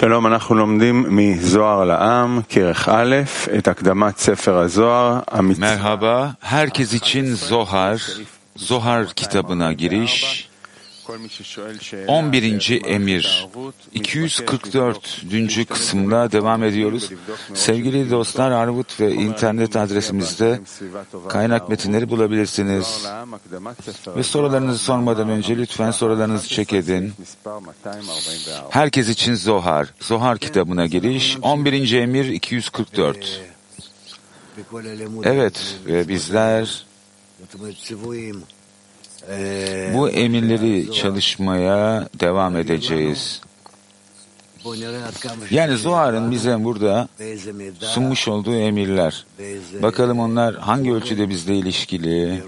שלום, אנחנו לומדים מזוהר לעם, כרך א', את הקדמת ספר הזוהר, המצווה. Merhaba, herkes için Zohar, Zohar kitabına giriş, 11. emir, 244. kısımda devam ediyoruz. Sevgili dostlar, Arvut ve internet adresimizde kaynak metinleri bulabilirsiniz. Ve sorularınızı sormadan önce lütfen sorularınızı çek edin. Herkes için Zohar, Zohar kitabına giriş, 11. emir 244. Evet, ve bizler bu emirleri çalışmaya devam edeceğiz. Yani Zohar'ın bize burada sunmuş olduğu emirler. Bakalım onlar hangi ölçüde bizle ilişkili,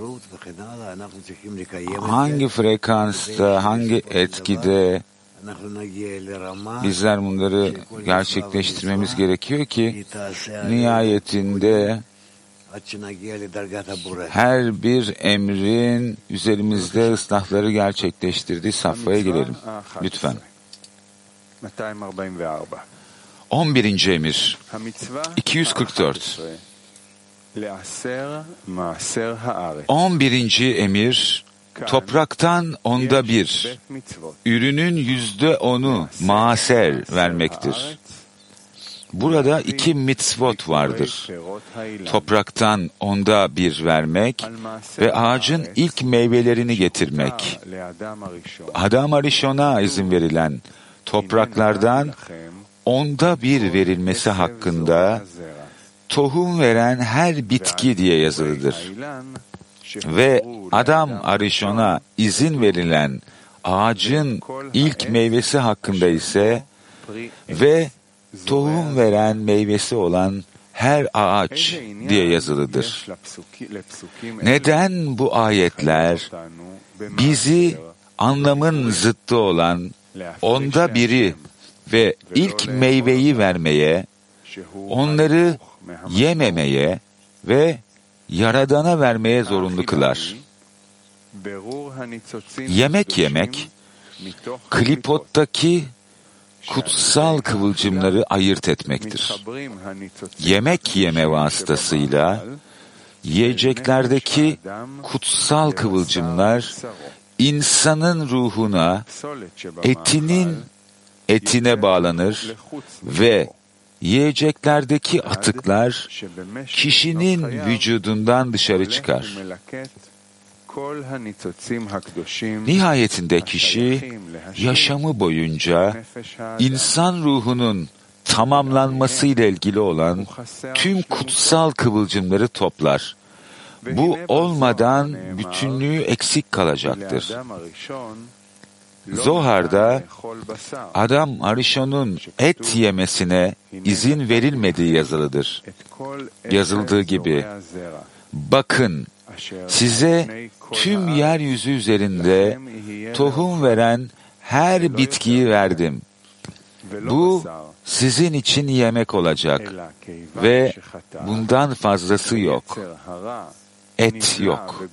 hangi frekansta, hangi etkide bizler bunları gerçekleştirmemiz gerekiyor ki nihayetinde her bir emrin üzerimizde ıslahları gerçekleştirdiği safhaya girelim. Lütfen. 11. emir 244 11. emir topraktan onda bir, ürünün yüzde onu maser vermektir. Burada iki mitzvot vardır. Topraktan onda bir vermek ve ağacın ilk meyvelerini getirmek. Adam Arishon'a izin verilen topraklardan onda bir verilmesi hakkında tohum veren her bitki diye yazılıdır. Ve Adam Arishon'a izin verilen ağacın ilk meyvesi hakkında ise ve tohum veren meyvesi olan her ağaç diye yazılıdır. Neden bu ayetler bizi anlamın zıttı olan onda biri ve ilk meyveyi vermeye, onları yememeye ve Yaradan'a vermeye zorunlu kılar. Yemek yemek, klipottaki kutsal kıvılcımları ayırt etmektir. Yemek yeme vasıtasıyla yiyeceklerdeki kutsal kıvılcımlar insanın ruhuna, etinin etine bağlanır ve yiyeceklerdeki atıklar kişinin vücudundan dışarı çıkar. Nihayetinde kişi yaşamı boyunca insan ruhunun tamamlanmasıyla ilgili olan tüm kutsal kıvılcımları toplar. Bu olmadan bütünlüğü eksik kalacaktır. Zohar'da Adam Arishon'un et yemesine izin verilmediği yazılıdır. Yazıldığı gibi, bakın size tüm yeryüzü üzerinde tohum veren her bitkiyi verdim. Bu sizin için yemek olacak ve bundan fazlası yok. Et yok.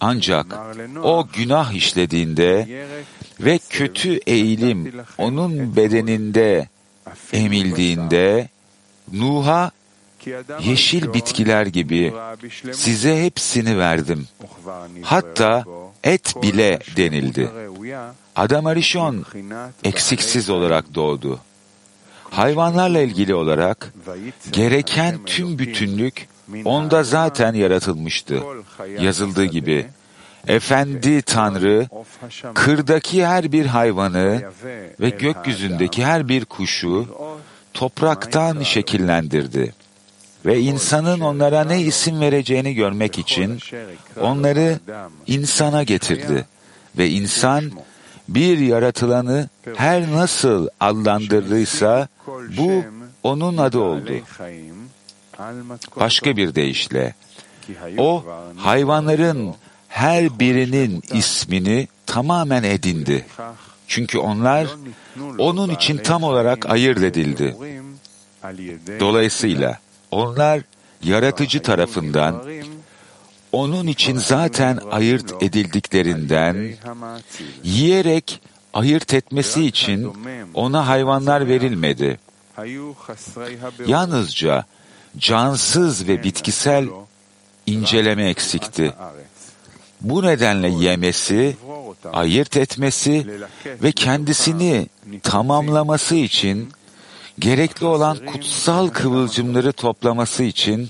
Ancak o günah işlediğinde ve kötü eğilim onun bedeninde emildiğinde Nuh'a yeşil bitkiler gibi size hepsini verdim. Hatta et bile denildi. Adam Arishon eksiksiz olarak doğdu. Hayvanlarla ilgili olarak gereken tüm bütünlük onda zaten yaratılmıştı. Yazıldığı gibi Efendi Tanrı kırdaki her bir hayvanı ve gökyüzündeki her bir kuşu topraktan şekillendirdi ve insanın onlara ne isim vereceğini görmek için onları insana getirdi ve insan bir yaratılanı her nasıl adlandırdıysa bu onun adı oldu. Başka bir deyişle, o hayvanların her birinin ismini tamamen edindi. Çünkü onlar onun için tam olarak ayırt edildi. Dolayısıyla onlar yaratıcı tarafından onun için zaten ayırt edildiklerinden yiyerek ayırt etmesi için ona hayvanlar verilmedi. Yalnızca cansız ve bitkisel inceleme eksikti. Bu nedenle yemesi, ayırt etmesi ve kendisini tamamlaması için gerekli olan kutsal kıvılcımları toplaması için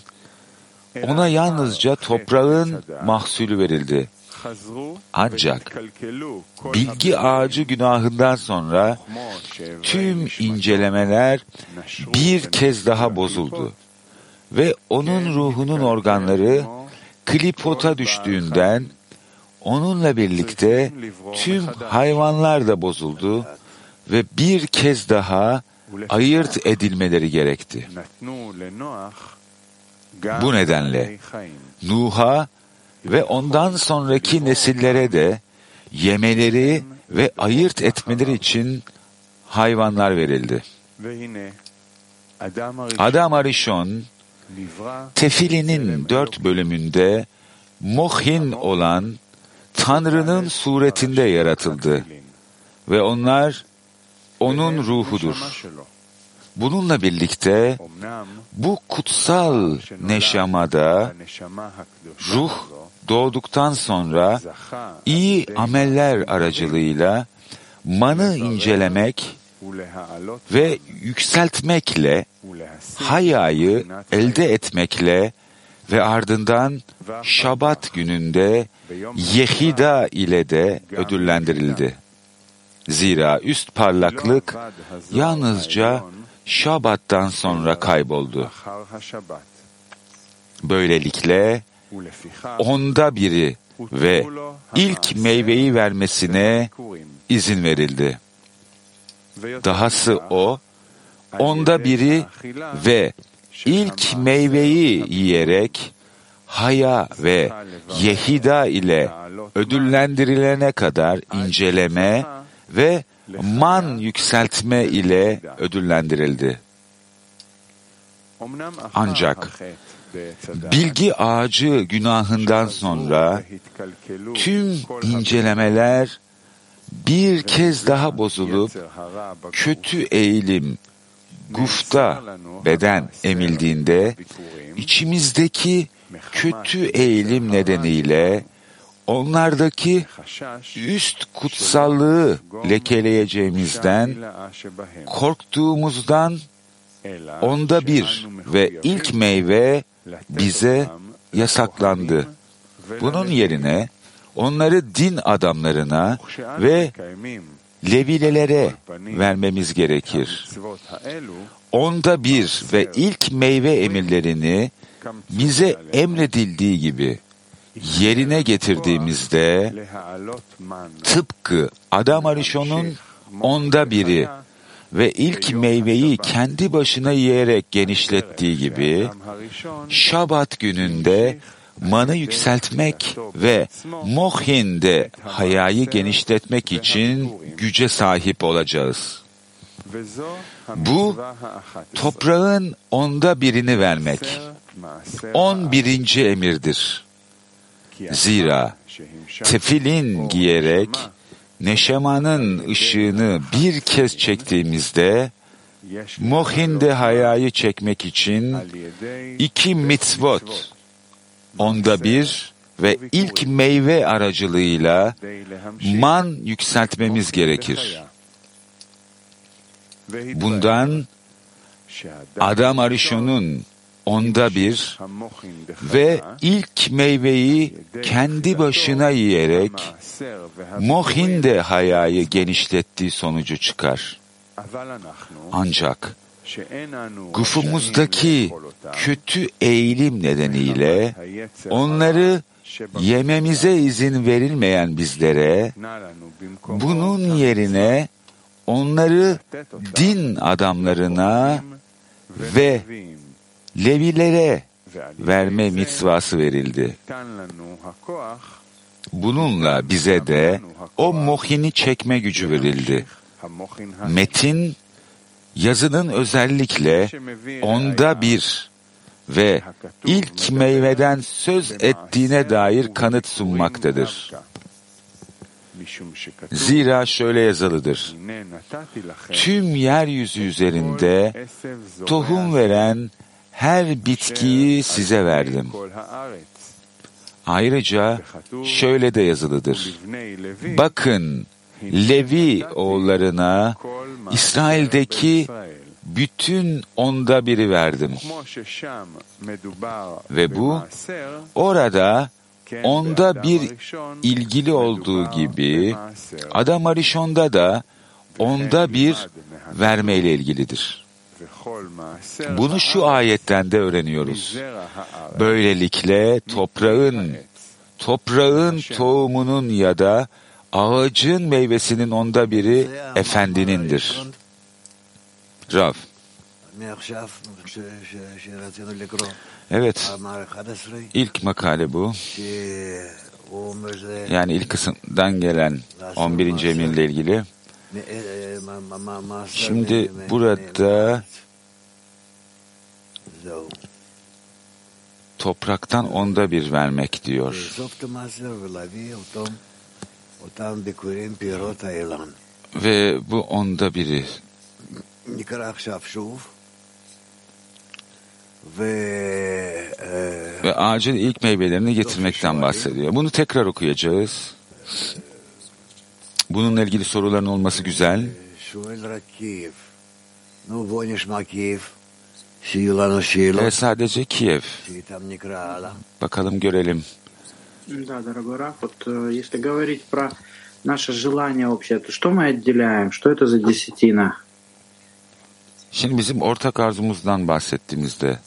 ona yalnızca toprağın mahsulü verildi. Ancak bilgi ağacı günahından sonra tüm incelemeler bir kez daha bozuldu ve onun ruhunun organları klipota düştüğünden onunla birlikte tüm hayvanlar da bozuldu ve bir kez daha ayırt edilmeleri gerekti. Bu nedenle Nuh'a ve ondan sonraki nesillere de yemeleri ve ayırt etmeleri için hayvanlar verildi. Adam Arishon, Tefili'nin dört bölümünde Mohin olan Tanrı'nın suretinde yaratıldı ve onlar onun ruhudur. Bununla birlikte bu kutsal neşamada ruh doğduktan sonra iyi ameller aracılığıyla manı incelemek ve yükseltmekle hayayı elde etmekle ve ardından Şabat gününde Yehida ile de ödüllendirildi. Zira üst parlaklık yalnızca Şabat'tan sonra kayboldu. Böylelikle onda biri ve ilk meyveyi vermesine izin verildi. Dahası o, onda biri ve ilk meyveyi yiyerek Haya ve Yehida ile ödüllendirilene kadar inceleme ve man yükseltme ile ödüllendirildi. Ancak bilgi ağacı günahından sonra tüm incelemeler bir kez daha bozulup kötü eğilim gufta beden emildiğinde içimizdeki kötü eğilim nedeniyle onlardaki üst kutsallığı lekeleyeceğimizden korktuğumuzdan onda bir ve ilk meyve bize yasaklandı. Bunun yerine onları din adamlarına ve Levilelere vermemiz gerekir. Onda bir ve ilk meyve emirlerini bize emredildiği gibi yerine getirdiğimizde tıpkı Adam Arishon'un onda biri ve ilk meyveyi kendi başına yiyerek genişlettiği gibi Şabat gününde manı yükseltmek ve Mohin'de hayayı genişletmek için güce sahip olacağız. Bu toprağın onda birini vermek. On birinci emirdir. Zira tefilin giyerek neşemanın ışığını bir kez çektiğimizde Mohin'de hayayı çekmek için iki mitzvot onda bir ve ilk meyve aracılığıyla man yükseltmemiz gerekir. Bundan Adam Arishon'un onda bir ve ilk meyveyi kendi başına yiyerek Mohin de hayayı genişlettiği sonucu çıkar. Ancak gufumuzdaki kötü eğilim nedeniyle onları yememize izin verilmeyen bizlere bunun yerine onları din adamlarına ve Levilere verme mitvası verildi. Bununla bize de o mohini çekme gücü verildi. Metin yazının özellikle onda bir ve ilk meyveden söz ettiğine dair kanıt sunmaktadır. Zira şöyle yazılıdır. Tüm yeryüzü üzerinde tohum veren her bitkiyi size verdim. Ayrıca şöyle de yazılıdır. Bakın Levi oğullarına İsrail'deki bütün onda biri verdim. Ve bu orada onda bir ilgili olduğu gibi Adam Arishon'da da onda bir vermeyle ilgilidir. Bunu şu ayetten de öğreniyoruz. Böylelikle toprağın, toprağın tohumunun ya da ağacın meyvesinin onda biri efendinindir. Rav. Evet, ilk makale bu. Yani ilk kısımdan gelen 11. emirle ilgili. Şimdi burada topraktan onda bir vermek diyor. Ve bu onda biri. Ve ağacın ilk meyvelerini getirmekten bahsediyor. Bunu tekrar okuyacağız. Bununla ilgili soruların olması güzel. Ve sadece Kiev. Bakalım görelim. Да, дорогой Раф, вот если говорить про наше желание общее, то что мы отделяем? Что это за десятина? Şimdi bizim ortak arzumuzdan bahsettiğimizde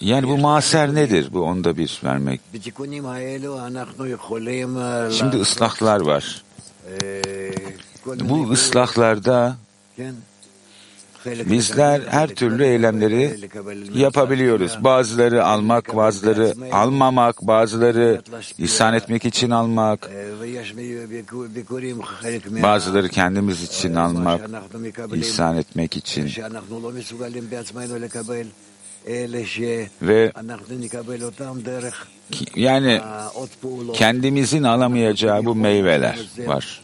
yani bu maser nedir? Bu onda bir vermek. Şimdi ıslahlar var. Bu ıslahlarda bizler her türlü eylemleri yapabiliyoruz. Bazıları almak, bazıları almamak, bazıları ihsan etmek için almak, bazıları kendimiz için almak, ihsan etmek için. Ve yani kendimizin alamayacağı bu meyveler var.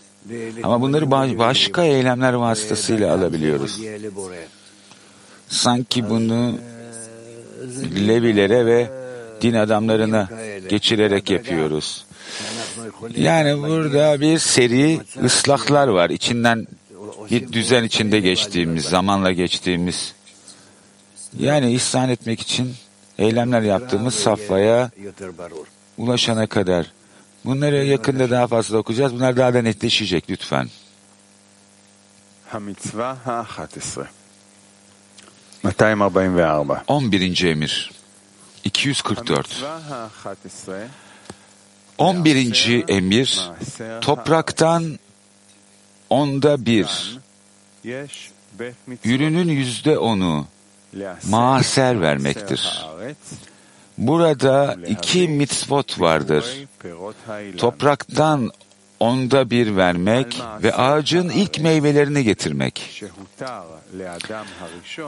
Ama bunları başka eylemler vasıtasıyla alabiliyoruz. Sanki bunu Levilere ve din adamlarına geçirerek yapıyoruz. Yani burada bir seri ıslahlar var. İçinden bir düzen içinde geçtiğimiz, zamanla geçtiğimiz. Yani ihsan etmek için eylemler yaptığımız safhaya ulaşana kadar. Bunları yakında daha fazla okuyacağız. Bunlar daha da netleşecek lütfen. 11. emir 244 11. emir topraktan onda bir ürünün yüzde onu maaser vermektir. Burada iki mitzvot vardır. Topraktan onda bir vermek ve ağacın ilk meyvelerini getirmek.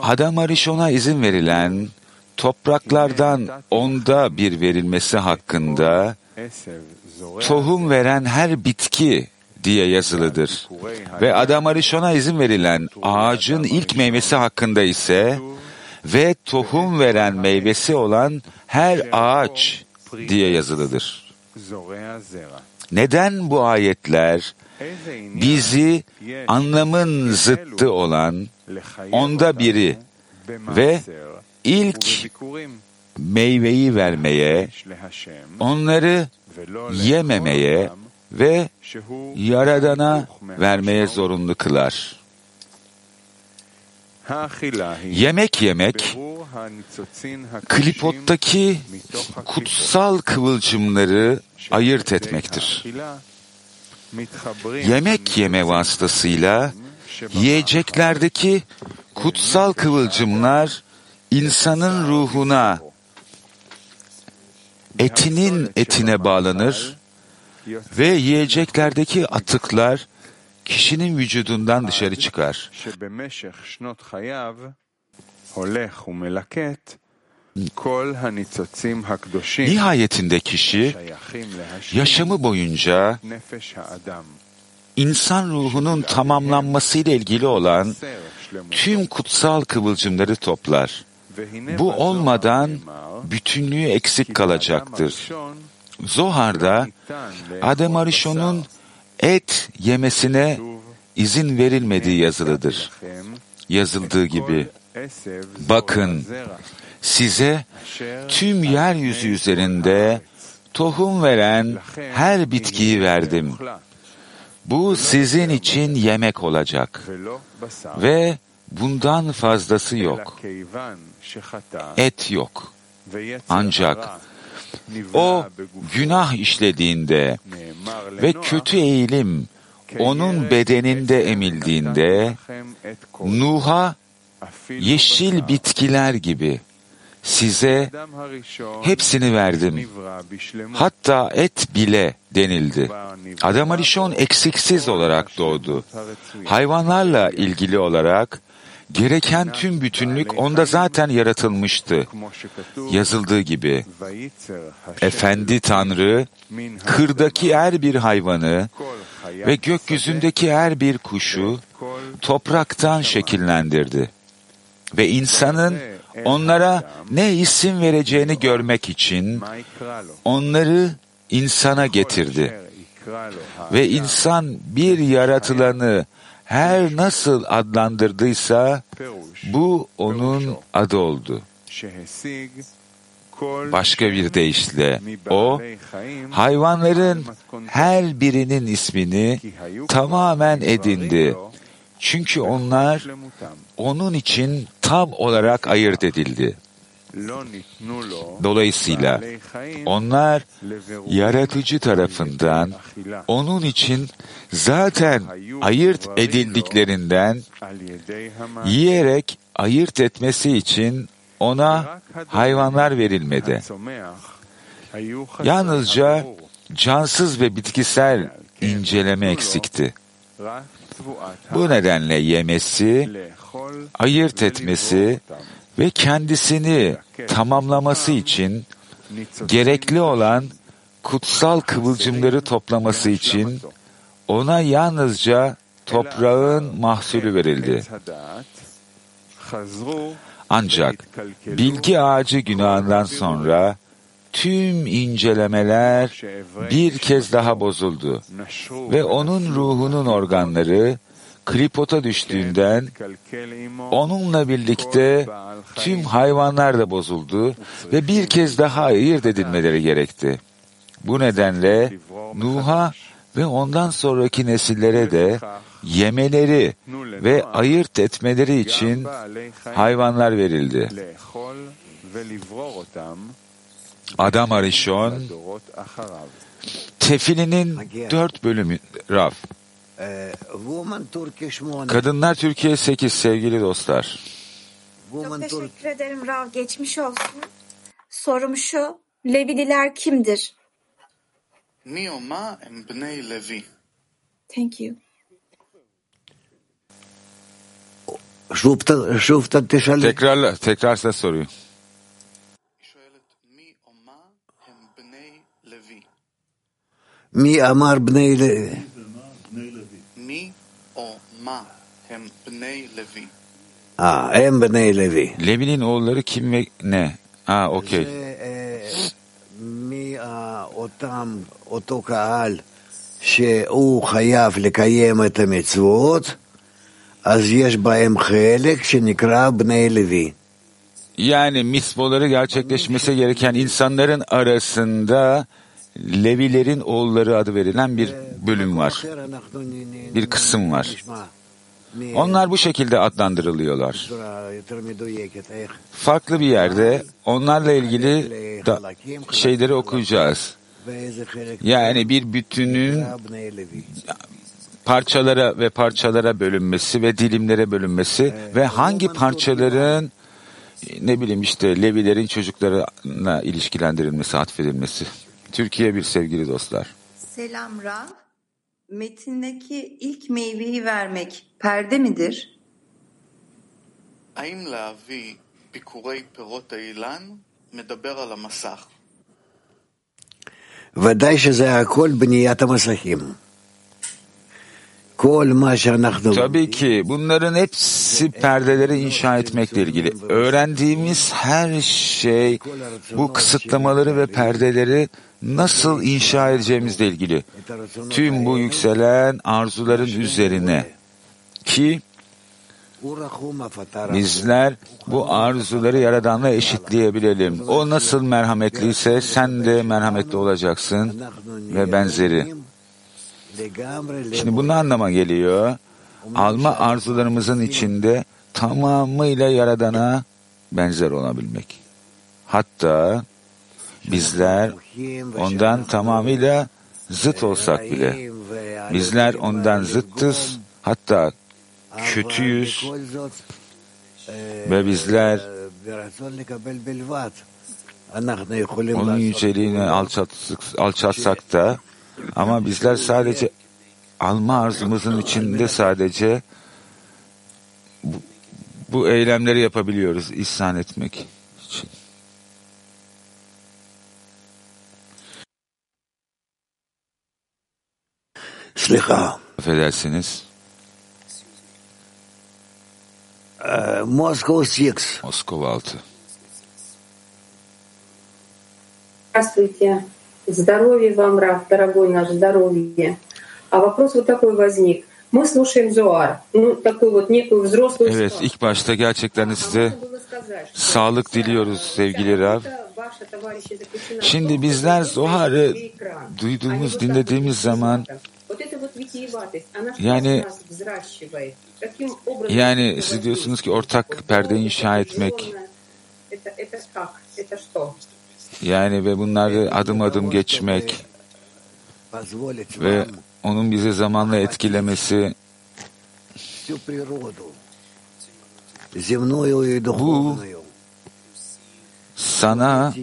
Adam Arishon'a izin verilen topraklardan onda bir verilmesi hakkında tohum veren her bitki diye yazılıdır. Ve Adam Arishon'a izin verilen ağacın ilk meyvesi hakkında ise ve tohum veren meyvesi olan her ağaç diye yazılıdır. Neden bu ayetler bizi anlamın zıttı olan onda biri ve ilk meyveyi vermeye, onları yememeye ve Yaradan'a vermeye zorunlu kılar. Yemek yemek, klipottaki kutsal kıvılcımları ayırt etmektir. Yemek yeme vasıtasıyla yiyeceklerdeki kutsal kıvılcımlar insanın ruhuna, etinin etine bağlanır ve yiyeceklerdeki atıklar kişinin vücudundan dışarı çıkar. Nihayetinde kişi yaşamı boyunca insan ruhunun tamamlanmasıyla ilgili olan tüm kutsal kıvılcımları toplar. Bu olmadan bütünlüğü eksik kalacaktır. Zohar'da Adem Arishon'un et yemesine izin verilmediği yazılıdır. Yazıldığı gibi bakın size tüm yeryüzü üzerinde tohum veren her bitkiyi verdim. Bu sizin için yemek olacak ve bundan fazlası yok. Et yok. Ancak o günah işlediğinde ve kötü eğilim onun bedeninde emildiğinde Nuh'a yeşil bitkiler gibi size hepsini verdim. Hatta et bile denildi. Adam Arishon eksiksiz olarak doğdu. Hayvanlarla ilgili olarak gereken tüm bütünlük onda zaten yaratılmıştı. Yazıldığı gibi Efendi Tanrı kırdaki her bir hayvanı ve gökyüzündeki her bir kuşu topraktan şekillendirdi. Ve insanın onlara ne isim vereceğini görmek için onları insana getirdi. Ve insan bir yaratılanı her nasıl adlandırdıysa bu onun adı oldu. Başka bir deyişle o hayvanların her birinin ismini tamamen edindi. Çünkü onlar onun için tam olarak ayırt edildi. Dolayısıyla onlar yaratıcı tarafından onun için zaten ayırt edildiklerinden yiyerek ayırt etmesi için ona hayvanlar verilmedi. Yalnızca cansız ve bitkisel inceleme eksikti. Bu nedenle yemesi, ayırt etmesi ve kendisini tamamlaması için gerekli olan kutsal kıvılcımları toplaması için ona yalnızca toprağın mahsulü verildi. Ancak bilgi ağacı günahından sonra tüm incelemeler bir kez daha bozuldu ve onun ruhunun organları klipota düştüğünden onunla birlikte tüm hayvanlar da bozuldu ve bir kez daha ayırt edilmeleri gerekti. Bu nedenle Nuh'a ve ondan sonraki nesillere de yemeleri ve ayırt etmeleri için hayvanlar verildi. Adam Arishon tefilinin dört bölümü Raf. Kadınlar Türkiye 8 sevgili dostlar. Çok teşekkür ederim Rav. Geçmiş olsun. Sorum şu. Levidiler kimdir? Niyoma bnei Levi. Thank you. Tekrarla, tekrar size soruyu. Mi amar bnei Levi. או מה הם בני לוי? אה, הם בני לוי. Levi'nin oğulları kim ve ne? Ha, okey. זה, אה, מי ה- אותם, אותו קהל שהוא חייב לקיים את המצוות, אז יש בהם חלק שנקרא בני לוי. Yani misboları gerçekleşmesi gereken insanların arasında Levilerin oğulları adı verilen bir bölüm var. Bir kısım var. Onlar bu şekilde adlandırılıyorlar. Farklı bir yerde onlarla ilgili da şeyleri okuyacağız. Yani bir bütünün parçalara ve parçalara bölünmesi ve dilimlere bölünmesi ve hangi parçaların ne bileyim işte Levilerin çocuklarına ilişkilendirilmesi, atfedilmesi. Türkiye bir sevgili dostlar. Selam Rav. Metindeki ilk meyveyi vermek perde midir? האם להביא ביקורי פירות האילן מדבר על המסך. ודאי שזה הכל בניית המסכים. כל מה שאנחנו... Tabii ki bunların hepsi perdeleri inşa etmekle ilgili. Öğrendiğimiz her şey bu kısıtlamaları ve perdeleri nasıl inşa edeceğimizle ilgili. Tüm bu yükselen arzuların üzerine ki bizler bu arzuları Yaradan'la eşitleyebilelim. O nasıl merhametliyse sen de merhametli olacaksın ve benzeri. Şimdi bu ne anlama geliyor? Alma arzularımızın içinde tamamıyla Yaradan'a benzer olabilmek. Hatta bizler ondan tamamıyla zıt olsak bile. Bizler ondan zıttız, hatta kötüyüz ve bizler onun yüceliğini alçatsak, da ama bizler sadece alma arzumuzun içinde sadece bu, bu eylemleri yapabiliyoruz ihsan etmek için. Sliha. Affedersiniz. Ee, Moskova 6. Moskova 6. Здравствуйте. Здоровья вам, Раф, дорогой наш, здоровья. А вопрос вот такой возник. Мы слушаем Зоар, ну, такую вот некую взрослую... Evet, ilk başta gerçekten size sağlık diliyoruz sevgili Rav. Şimdi bizler Zohar'ı duyduğumuz, dinlediğimiz zaman yani yani siz diyorsunuz ki ortak perde inşa etmek. Yani ve bunları adım adım geçmek ve onun bizi zamanla etkilemesi. Bu sana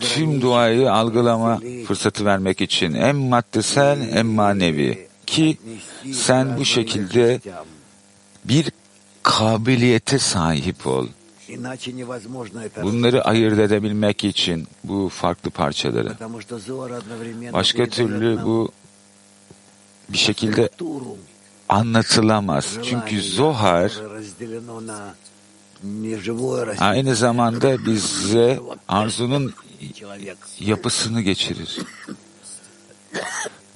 kim duayı algılama fırsatı vermek için hem maddesel hem manevi ki sen bu şekilde bir kabiliyete sahip ol. Bunları ayırt edebilmek için bu farklı parçaları. Başka türlü bu bir şekilde anlatılamaz. Çünkü Zohar aynı zamanda bize arzunun yapısını geçirir.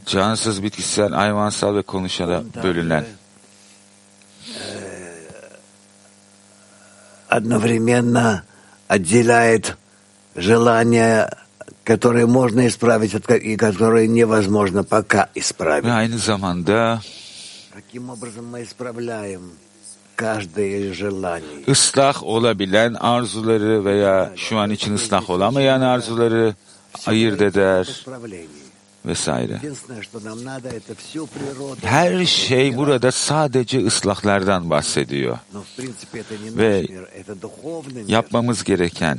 Cansız, bitkisel, hayvansal ve konuşana bölünen. одновременно отделяет желания, которые можно исправить и которые невозможно пока исправить. Каким образом мы исправляем? ıslah olabilen arzuları veya şu an için ıslah olamayan arzuları ayırt eder vesaire. Her şey burada sadece ıslahlardan bahsediyor. Ve yapmamız gereken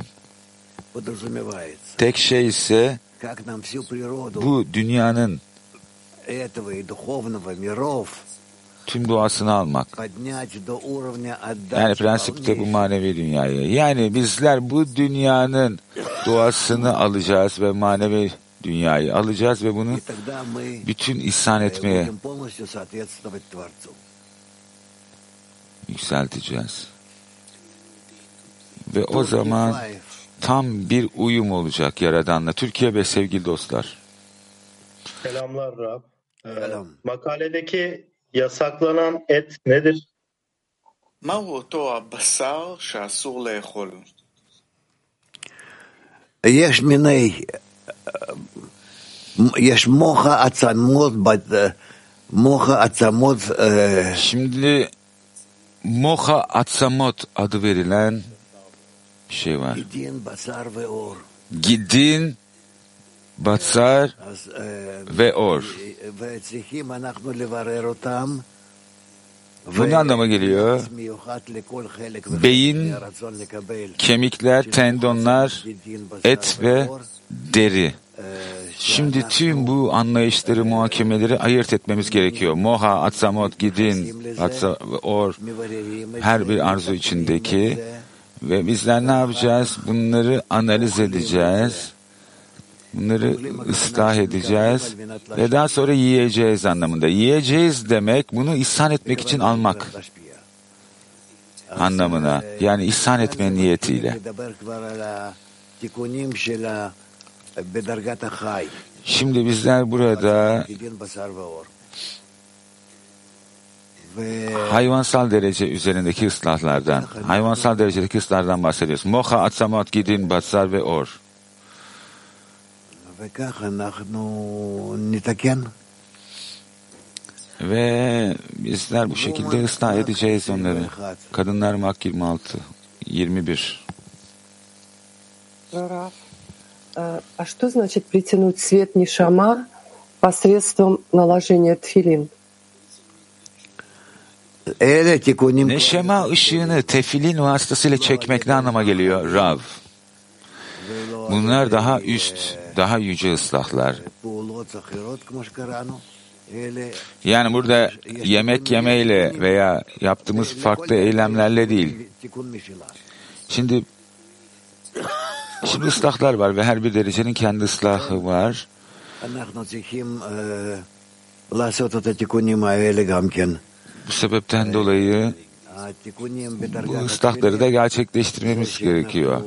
tek şey ise bu dünyanın tüm duasını almak. Yani prensipte bu manevi dünyayı. Yani bizler bu dünyanın duasını alacağız ve manevi dünyayı alacağız ve bunu bütün ihsan etmeye yükselteceğiz. Ve o zaman tam bir uyum olacak Yaradan'la. Türkiye ve sevgili dostlar. Selamlar Rab. Ee, Selam. Makaledeki yasaklanan et nedir? מהו אותו הבשר שאסור לאכול? יש מיני, יש מוחה עצמות, בת- מוחה עצמות אה, Şimdi Moha Atsamot adı verilen bir şey var. דין בשר ואור. Gidin, Batsar ve or. Bu ne anlama geliyor? Beyin, kemikler, tendonlar, et ve deri. Şimdi tüm bu anlayışları, muhakemeleri ayırt etmemiz gerekiyor. Moha, atsamot, gidin, atsa, or, her bir arzu içindeki ve bizler ne yapacağız? Bunları analiz edeceğiz Bunları ıslah edeceğiz ve daha sonra yiyeceğiz anlamında. Yiyeceğiz demek bunu ihsan etmek için almak anlamına. Yani ihsan etme niyetiyle. Şimdi bizler burada hayvansal derece üzerindeki ıslahlardan, hayvansal derecedeki ıslahlardan bahsediyoruz. Moha, atsamat, gidin, batsar ve or. Ve bizler bu şekilde ıslah edeceğiz onları. Kadınlar Mak 26, 21. Раф, а что значит притянуть свет Нишама посредством наложения тфилин? Neşema ışığını tefilin vasıtasıyla çekmek ne anlama geliyor? Rav. Bunlar daha üst, daha yüce ıslahlar. Yani burada yemek yemeyle veya yaptığımız farklı eylemlerle değil. Şimdi şimdi ıslahlar var ve her bir derecenin kendi ıslahı var. Bu sebepten dolayı bu ıslahları da gerçekleştirmemiz gerekiyor.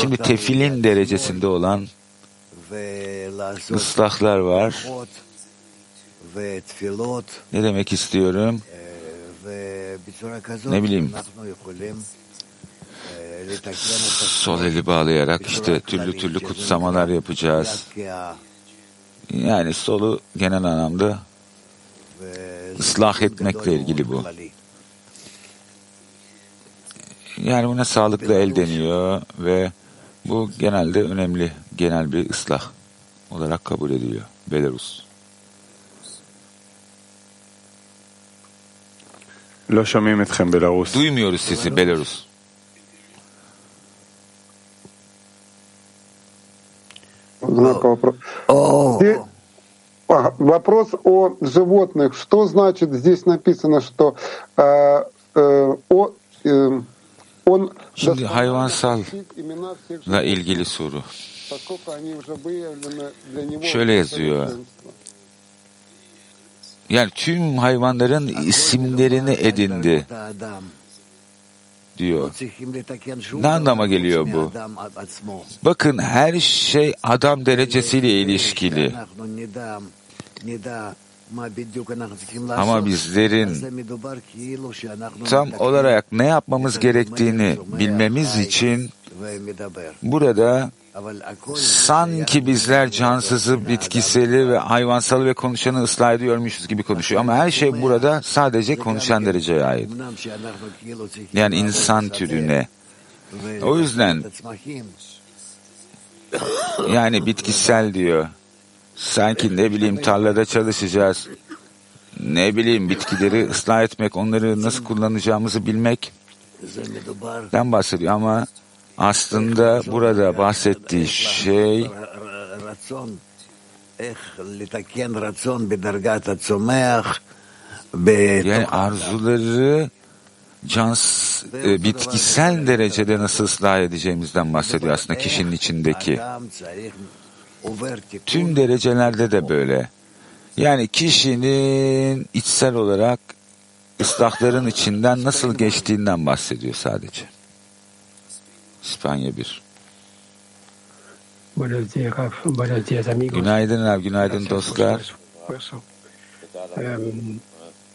Şimdi tefilin derecesinde olan ıslahlar var. Ne demek istiyorum? Ne bileyim sol eli bağlayarak işte türlü türlü kutsamalar yapacağız. Yani solu genel anlamda ıslah etmekle ilgili bu. Yani buna sağlıklı el deniyor ve bu genelde önemli genel bir ıslah olarak kabul ediliyor Belarus. Duymuyoruz sizi Belarus. Знака вопроса. Вопрос о животных. Что значит здесь написано, что э, э, о э, Şimdi hayvansalla ilgili soru. Şöyle yazıyor. Yani tüm hayvanların isimlerini edindi diyor. Ne anlama geliyor bu? Bakın her şey adam derecesiyle ilişkili. Ama bizlerin tam olarak ne yapmamız gerektiğini bilmemiz için burada sanki bizler cansızı, bitkiseli ve hayvansalı ve konuşanı ıslah ediyormuşuz gibi konuşuyor. Ama her şey burada sadece konuşan dereceye ait. Yani insan türüne. O yüzden yani bitkisel diyor. Sanki ne bileyim tarlada çalışacağız. Ne bileyim bitkileri ıslah etmek, onları nasıl kullanacağımızı bilmekten bahsediyor. Ama aslında burada bahsettiği şey yani arzuları cans, e, bitkisel derecede nasıl ıslah edeceğimizden bahsediyor aslında kişinin içindeki. Tüm derecelerde de böyle. Yani kişinin içsel olarak ıslahların içinden nasıl geçtiğinden bahsediyor sadece. İspanya 1. Buenos días, Raf. Buenos días, amigos. Günaydın abi, günaydın dostlar.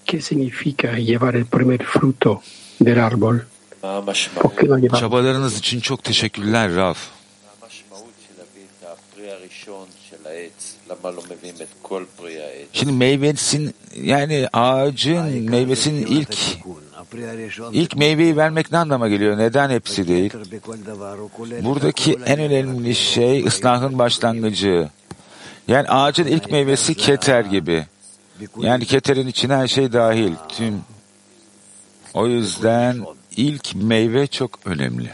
¿Qué significa llevar el primer fruto del árbol? Çabalarınız için çok teşekkürler Raf. Şimdi meyvesin yani ağacın meyvesinin ilk ilk meyveyi vermek ne anlama geliyor? Neden hepsi değil? Buradaki en önemli şey ıslahın başlangıcı. Yani ağacın ilk meyvesi keter gibi. Yani keterin içine her şey dahil. Tüm. O yüzden ilk meyve çok önemli.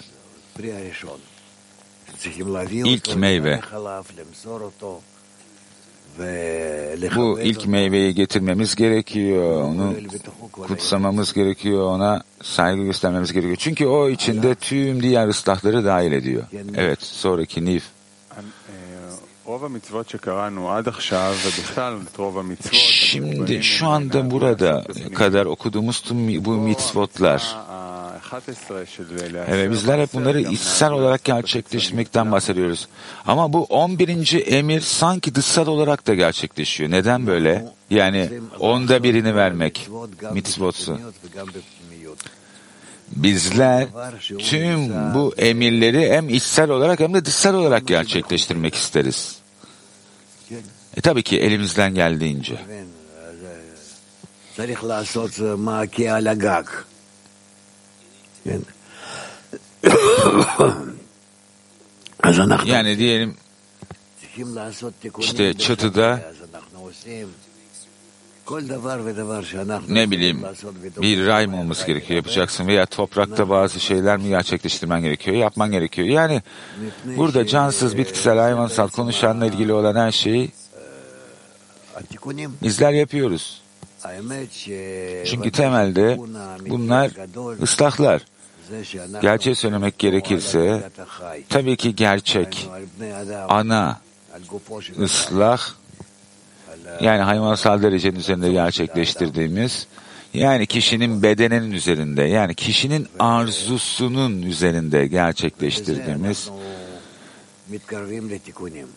İlk meyve. Bu ilk meyveyi getirmemiz gerekiyor. Onu kutsamamız gerekiyor. Ona saygı göstermemiz gerekiyor. Çünkü o içinde tüm diğer ıslahları dahil ediyor. Evet, sonraki Nif. Şimdi şu anda burada kadar okuduğumuz tüm bu mitzvotlar Evet bizler hep bunları içsel olarak gerçekleştirmekten bahsediyoruz. Ama bu 11. emir sanki dışsal olarak da gerçekleşiyor. Neden böyle? Yani onda birini vermek mitzvotsu. Bizler tüm bu emirleri hem içsel olarak hem de dışsal olarak gerçekleştirmek isteriz. E tabii ki elimizden geldiğince. Yani diyelim işte çatıda ne bileyim bir mı olması gerekiyor yapacaksın veya toprakta bazı şeyler mi gerçekleştirmen gerekiyor yapman gerekiyor. Yani burada cansız bitkisel hayvansal konuşanla ilgili olan her şeyi bizler yapıyoruz. Çünkü temelde bunlar ıslahlar. Gerçeği söylemek gerekirse tabii ki gerçek ana ıslah yani hayvansal derecenin üzerinde gerçekleştirdiğimiz yani kişinin bedeninin üzerinde yani kişinin arzusunun üzerinde gerçekleştirdiğimiz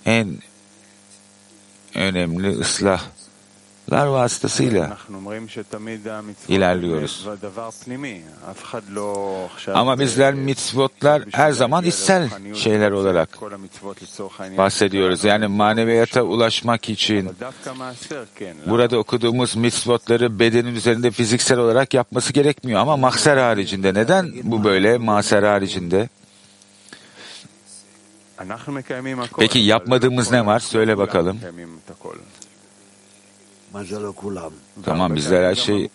en önemli ıslahlar vasıtasıyla ilerliyoruz. Ama bizler mitzvotlar her zaman içsel şeyler olarak bahsediyoruz. Yani maneviyata ulaşmak için burada okuduğumuz mitzvotları bedenin üzerinde fiziksel olarak yapması gerekmiyor. Ama mahser haricinde. Neden bu böyle mahser haricinde? Peki yapmadığımız ne var? Söyle bakalım. Tamam bizler her şey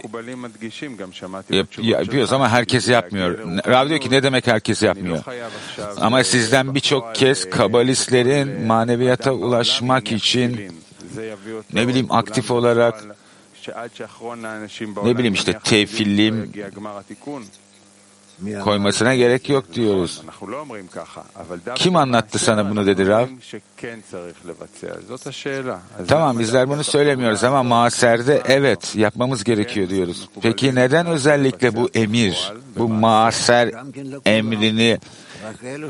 yap, yapıyoruz ama herkes yapmıyor. Rav diyor ki ne demek herkes yapmıyor? Ama sizden birçok kez kabalistlerin maneviyata ulaşmak için ne bileyim aktif olarak ne bileyim işte tefillim koymasına gerek yok diyoruz. Kim anlattı sana bunu dedi Rav? Tamam bizler bunu söylemiyoruz ama maserde evet yapmamız gerekiyor diyoruz. Peki neden özellikle bu emir, bu maser emrini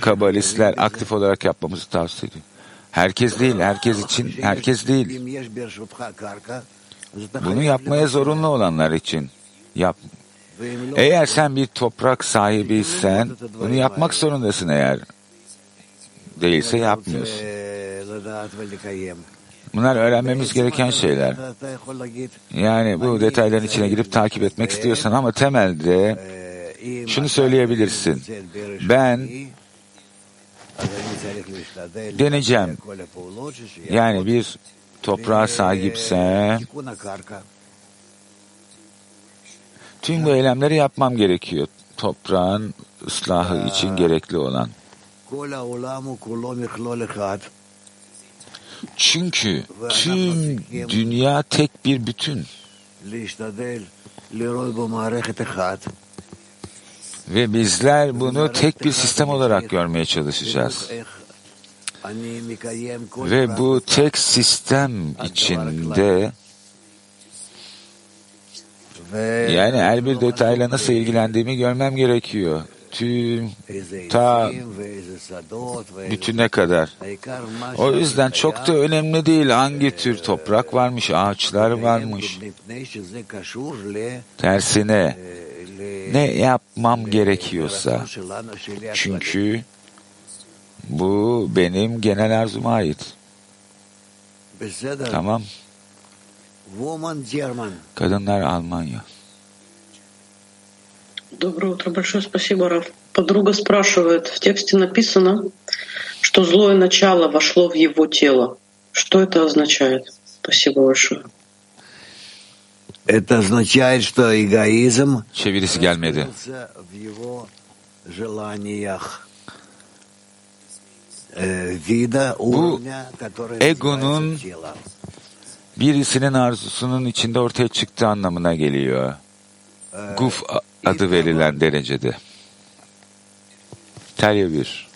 kabalistler aktif olarak yapmamızı tavsiye ediyor? Herkes değil, herkes için, herkes değil. Bunu yapmaya zorunlu olanlar için yap. Eğer sen bir toprak sahibiysen bunu yapmak zorundasın eğer. Değilse yapmıyorsun. Bunlar öğrenmemiz gereken şeyler. Yani bu detayların içine girip takip etmek istiyorsan ama temelde şunu söyleyebilirsin. Ben deneyeceğim. Yani bir toprağa sahipsem Tüm bu eylemleri yapmam gerekiyor. Toprağın ıslahı için gerekli olan. Çünkü tüm dünya tek bir bütün. Ve bizler bunu tek bir sistem olarak görmeye çalışacağız. Ve bu tek sistem içinde yani her bir detayla nasıl ilgilendiğimi görmem gerekiyor. Tüm, ta bütüne kadar. O yüzden çok da önemli değil hangi tür toprak varmış, ağaçlar varmış. Tersine ne yapmam gerekiyorsa. Çünkü bu benim genel arzuma ait. Tamam. Kadınlar Almanya. Доброе утро, большое спасибо, Раф. Подруга спрашивает, в тексте написано, что злое начало вошло в его тело. Что это означает? Спасибо большое. Это означает, что эгоизм Çevirisi gelmedi. в его желаниях э, вида, уровня, который тело. Birisinin arzusunun içinde ortaya çıktığı anlamına geliyor. Guf adı verilen derecede. İtalya 1.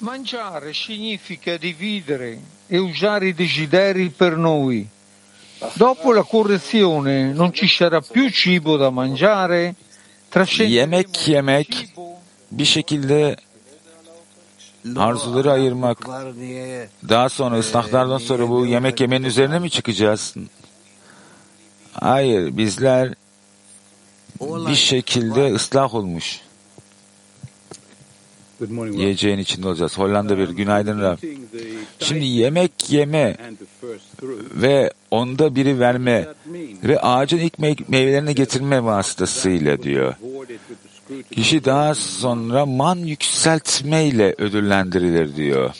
Mangiare significa dividere e usare i desideri per noi. Dopo la correzione non ci sarà più cibo da mangiare. Yemek yemek bir şekilde arzuları ayırmak. Daha sonra ıslahlardan sonra bu yemek yemenin üzerine mi çıkacağız? Hayır, bizler bir şekilde ıslah olmuş. Yiyeceğin içinde olacağız. Hollanda bir günaydın Rab. Şimdi yemek yeme ve onda biri verme ve ağacın ilk meyvelerini getirme vasıtasıyla diyor. Kişi daha sonra man yükseltmeyle ödüllendirilir diyor.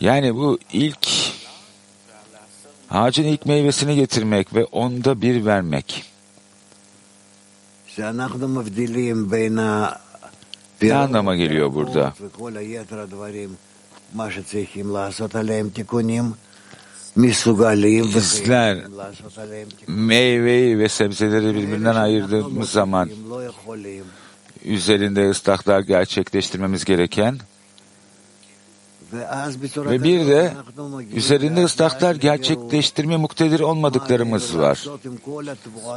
Yani bu ilk ağacın ilk meyvesini getirmek ve onda bir vermek. Ne anlama geliyor burada? Bizler meyveyi ve sebzeleri birbirinden ayırdığımız zaman üzerinde ıslahlar gerçekleştirmemiz gereken ve bir de üzerinde ıslahlar gerçekleştirme muktedir olmadıklarımız var.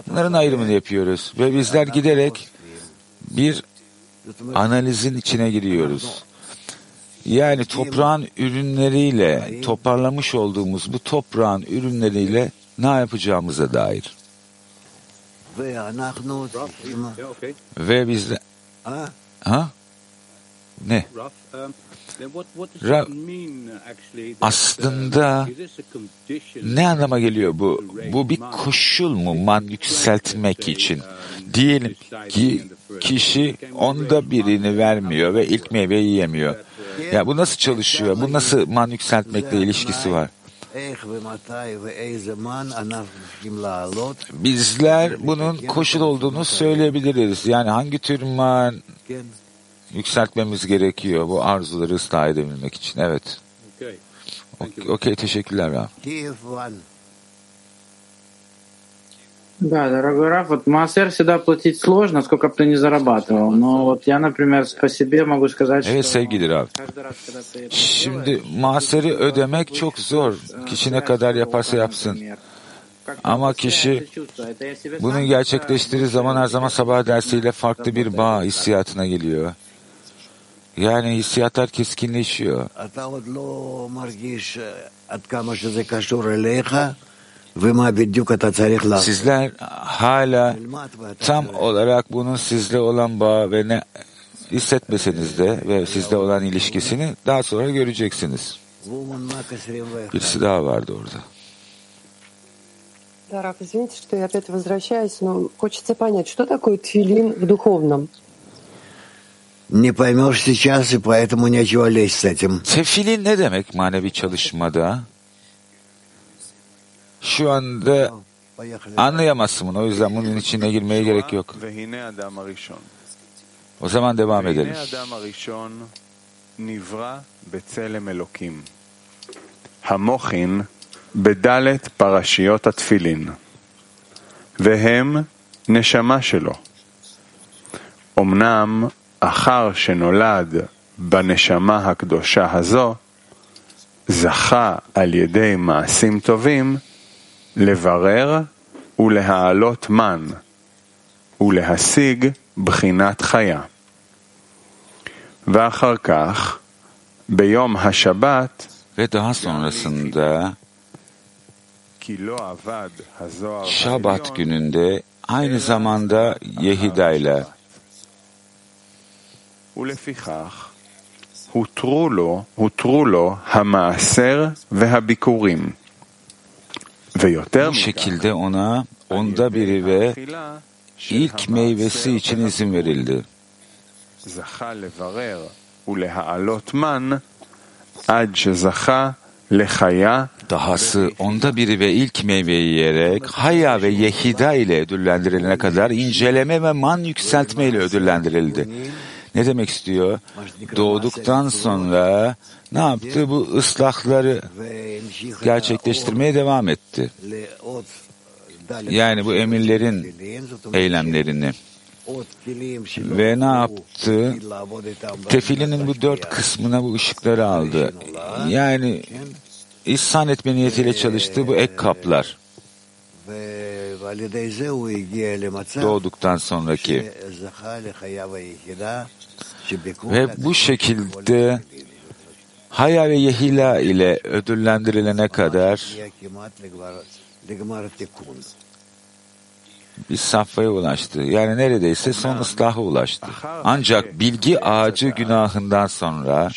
Bunların ayrımını yapıyoruz ve bizler giderek bir analizin içine giriyoruz. Yani toprağın ürünleriyle toparlamış olduğumuz bu toprağın ürünleriyle ne yapacağımıza dair. Ve biz de ha? Ne? Aslında ne anlama geliyor bu? Bu bir koşul mu man yükseltmek için? Diyelim ki kişi onda birini vermiyor ve ilk meyveyi yiyemiyor. Ya bu nasıl çalışıyor? Bu nasıl man yükseltmekle ilişkisi var? Bizler bunun koşul olduğunu söyleyebiliriz. Yani hangi tür man yükseltmemiz gerekiyor bu arzuları ıslah edebilmek için. Evet. Okey, okay, teşekkürler Rab. Да, дорогой Раф, вот Маасер всегда платить сложно, сколько бы ты ни зарабатывал. Но вот я, например, по себе могу сказать, Evet что sevgili Rab. Şimdi maseri ödemek çok zor. Kişi ne kadar yaparsa yapsın. Ama kişi bunu gerçekleştirdiği zaman her zaman sabah dersiyle farklı bir bağ hissiyatına geliyor. Yani hissiyatlar keskinleşiyor. Sizler hala tam olarak bunun sizle olan bağı ve ne hissetmeseniz de ve sizle olan ilişkisini daha sonra göreceksiniz. Birisi daha vardı orada. Да, Раф, извините, что я опять возвращаюсь, но хочется понять, что такое тфилин в духовном? Не поймешь сейчас, и поэтому нечего лезть с этим. Tefilin ne demek manevi çalışmada? Şu anda anlayamazsın bunu. O yüzden bunun içine girmeye gerek yok. O zaman devam edelim. המוחין בדלת פרשיות התפילין, והם נשמה שלו. אמנם אחר שנולד בנשמה הקדושה הזו, זכה על ידי מעשים טובים לברר ולהעלות מן, ולהשיג בחינת חיה. ואחר כך, ביום השבת, Ve daha sonrasında Şabat gününde aynı zamanda Yehida ile הותרו לו המעשר והביקורים. ויותר Bu şekilde ona onda biri ve ilk meyvesi için izin verildi. Dahası onda biri ve ilk meyveyi yiyerek Haya ve Yehida ile ödüllendirilene kadar inceleme ve man yükseltme ile ödüllendirildi. Ne demek istiyor? Doğduktan sonra ne yaptı? Bu ıslahları gerçekleştirmeye devam etti. Yani bu emirlerin eylemlerini. Ve ne yaptı? Tefilinin bu dört kısmına bu ışıkları aldı. Yani ihsan etme niyetiyle çalıştığı bu ek kaplar. Doğduktan sonraki. Ve bu şekilde Haya ve Yehila ile ödüllendirilene kadar bir safhaya ulaştı. Yani neredeyse son ıslaha ulaştı. Ancak bilgi ağacı günahından sonra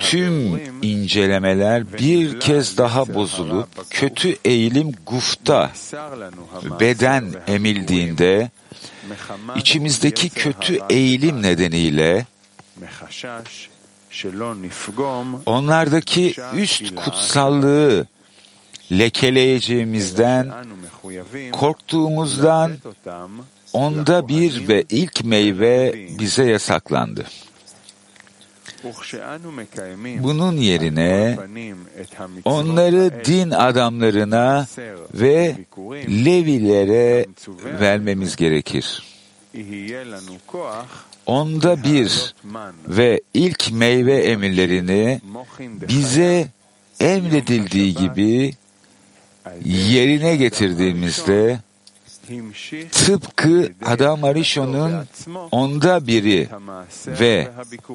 tüm incelemeler bir kez daha bozulup kötü eğilim gufta beden emildiğinde içimizdeki kötü eğilim nedeniyle onlardaki üst kutsallığı lekeleyeceğimizden, korktuğumuzdan onda bir ve ilk meyve bize yasaklandı. Bunun yerine onları din adamlarına ve Levilere vermemiz gerekir. Onda bir ve ilk meyve emirlerini bize emredildiği gibi yerine getirdiğimizde tıpkı Adam Arishon'un onda biri ve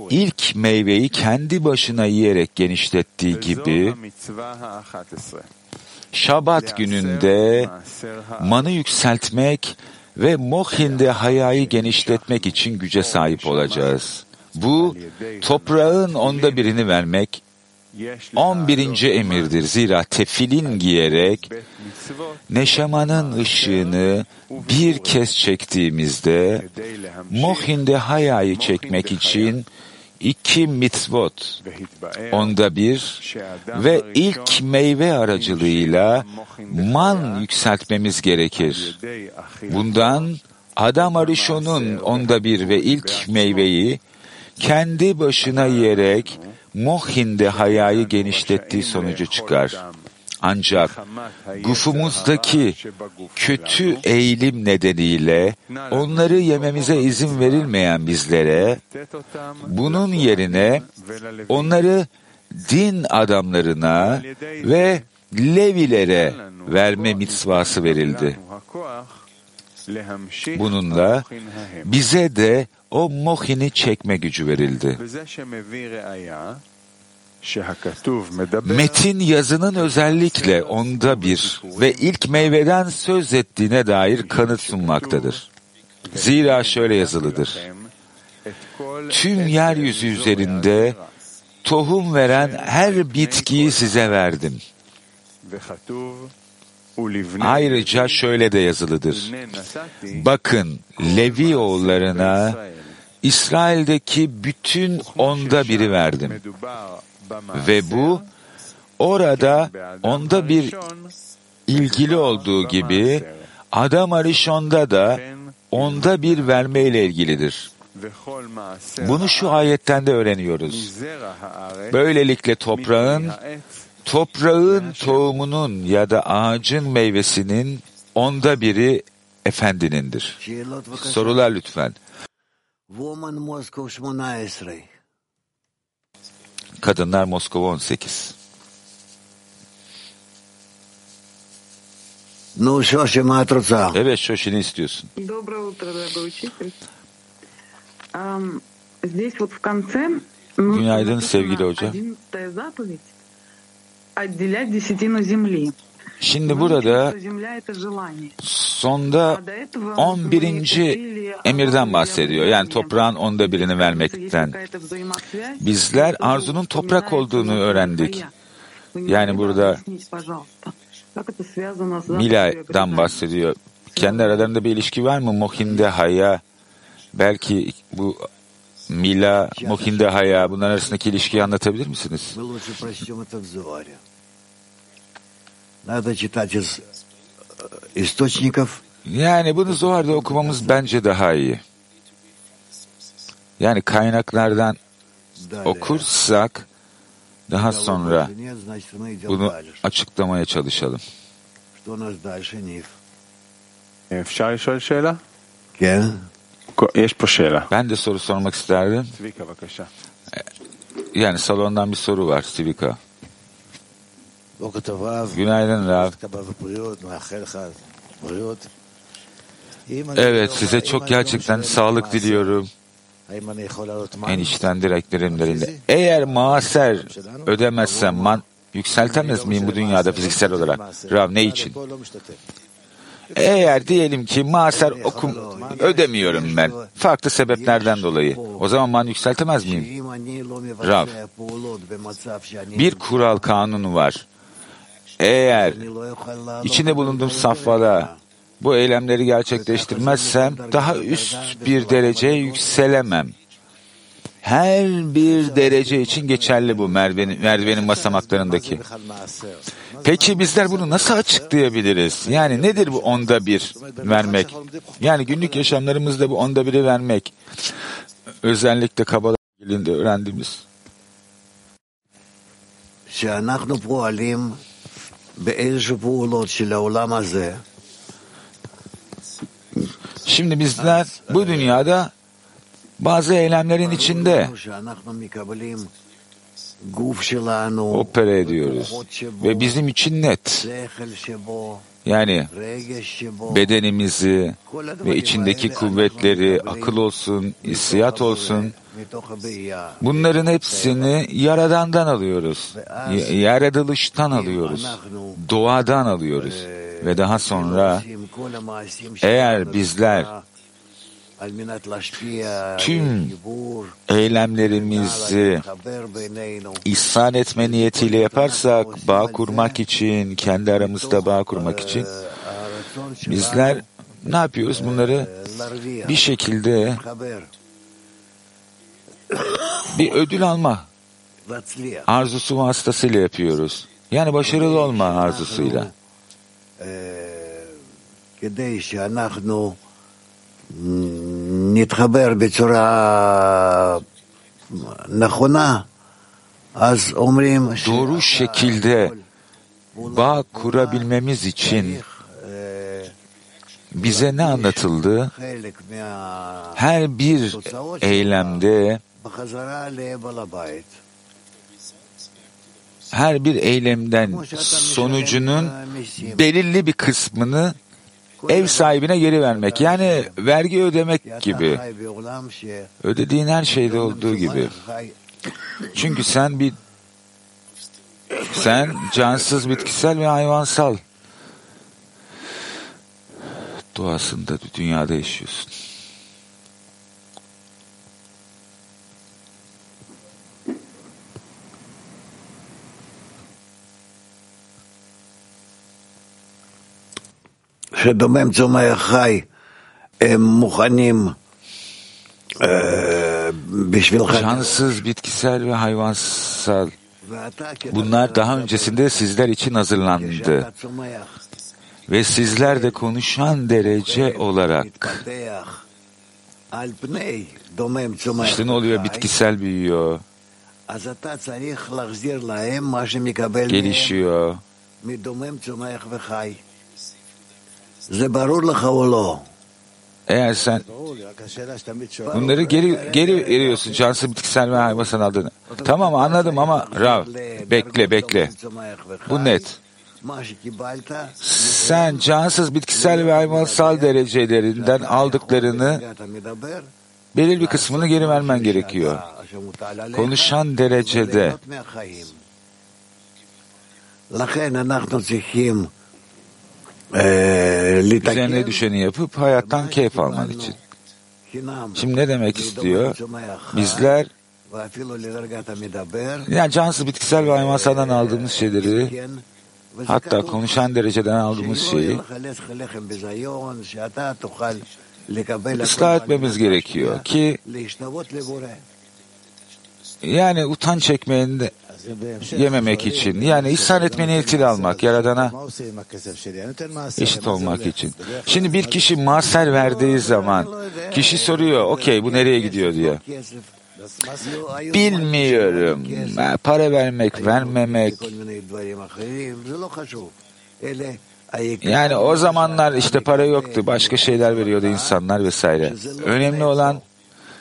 ilk meyveyi kendi başına yiyerek genişlettiği gibi Şabat gününde manı yükseltmek ve Mohin'de hayayı genişletmek için güce sahip olacağız. Bu toprağın onda birini vermek on birinci emirdir. Zira tefilin giyerek neşamanın ışığını bir kez çektiğimizde Mohin'de hayayı çekmek için iki mitzvot, onda bir ve ilk meyve aracılığıyla man yükseltmemiz gerekir. Bundan Adam Arishon'un onda bir ve ilk meyveyi kendi başına yiyerek Mohin'de hayayı genişlettiği sonucu çıkar. Ancak gufumuzdaki kötü eğilim nedeniyle onları yememize izin verilmeyen bizlere bunun yerine onları din adamlarına ve Levilere verme mitvası verildi. Bununla bize de o mohini çekme gücü verildi. Metin yazının özellikle onda bir ve ilk meyveden söz ettiğine dair kanıt sunmaktadır. Zira şöyle yazılıdır. Tüm yeryüzü üzerinde tohum veren her bitkiyi size verdim. Ayrıca şöyle de yazılıdır. Bakın Levi oğullarına İsrail'deki bütün onda biri verdim. Ve bu orada onda bir ilgili olduğu gibi Adam Arishon'da da onda bir vermeyle ilgilidir. Bunu şu ayetten de öğreniyoruz. Böylelikle toprağın toprağın tohumunun ya da ağacın meyvesinin onda biri efendinindir. Sorular lütfen. Kadınlar Moskova 18. Ну, Шоши, Матруца. Evet, Şoşi ne istiyorsun? Доброе утро, дорогой учитель. Здесь вот в конце Günaydın sevgili hoca. одиннадцатая заповедь отделять десятину земли. Şimdi burada sonda 11. emirden bahsediyor. Yani toprağın onda birini vermekten. Bizler arzunun toprak olduğunu öğrendik. Yani burada Mila'dan bahsediyor. Kendi aralarında bir ilişki var mı? Mohinde Haya belki bu Mila, Mohinde Haya bunların arasındaki ilişkiyi anlatabilir misiniz? Надо читать из э, источников. Yani bunu Zohar'da okumamız bence daha iyi. Yani kaynaklardan okursak daha sonra bunu açıklamaya çalışalım. אפשר לשאול שאלה? כן. יש פה שאלה. Ben de soru sormak isterdim. צביקה, בבקשה. Yani salondan bir soru var Sivika. Günaydın Rav. Evet size çok gerçekten sağlık diliyorum. En içten dileklerimlerinde. Eğer maaser ödemezsem man yükseltemez miyim bu dünyada fiziksel olarak? Rav ne için? Eğer diyelim ki maaser okum ödemiyorum ben. Farklı sebeplerden dolayı. O zaman man yükseltemez miyim? Rav. Bir kural kanunu var. Eğer içinde bulunduğum safhada bu eylemleri gerçekleştirmezsem daha üst bir dereceye yükselemem. Her bir derece için geçerli bu merdivenin, merdivenin basamaklarındaki. Peki bizler bunu nasıl açıklayabiliriz? Yani nedir bu onda bir vermek? Yani günlük yaşamlarımızda bu onda biri vermek. Özellikle Kabala öğrendiğimiz. Şimdi bizler bu dünyada bazı eylemlerin içinde opera ediyoruz. ve bizim için net. Yani bedenimizi ve içindeki kuvvetleri, akıl olsun, hissiyat olsun, bunların hepsini Yaradan'dan alıyoruz. Yaratılıştan alıyoruz. Doğadan alıyoruz. Ve daha sonra eğer bizler tüm eylemlerimizi ihsan etme niyetiyle yaparsak bağ kurmak için, kendi aramızda bağ kurmak için bizler ne yapıyoruz? Bunları bir şekilde bir ödül alma arzusu vasıtasıyla yapıyoruz. Yani başarılı olma arzusuyla. אה, כדי שאנחנו נתחבר בצורה נכונה, אז אומרים Doğru şekilde bağ kurabilmemiz için bize ne anlatıldı? חלק מה... Her bir eylemde, בחזרה לבעל הבית. her bir eylemden sonucunun belirli bir kısmını ev sahibine geri vermek. Yani vergi ödemek gibi. Ödediğin her şeyde olduğu gibi. Çünkü sen bir sen cansız, bitkisel ve hayvansal doğasında dünyada yaşıyorsun. שדומם צומח חי, הם מוכנים אה, בשבילך. Cansız, bitkisel ve hayvansal ואתה bunlar daha öncesinde sizler için hazırlandı. כשאתה צומח, Ve sizler de konuşan derece olarak מתפתח על פני דומם צומח işte ne oluyor? וחי, Bitkisel büyüyor, אז Eğer sen bunları geri geri veriyorsun cansız bitkisel ve hayvan sanatını. Tamam anladım ama Rav bekle bekle. Bu net. Sen cansız bitkisel ve hayvansal derecelerinden aldıklarını belirli bir kısmını geri vermen gerekiyor. Konuşan derecede. Ee, üzerine düşeni yapıp hayattan keyif alman için. Şimdi ne demek istiyor? Bizler yani cansız bitkisel ve hayvansaldan aldığımız şeyleri hatta konuşan dereceden aldığımız şeyi ıslah etmemiz gerekiyor ki yani utan çekmeyen yememek için. Yani ihsan etme niyetiyle almak, Yaradan'a eşit olmak için. Şimdi bir kişi maser verdiği zaman kişi soruyor, okey bu nereye gidiyor diyor. Bilmiyorum. Para vermek, vermemek. Yani o zamanlar işte para yoktu. Başka şeyler veriyordu insanlar vesaire. Önemli olan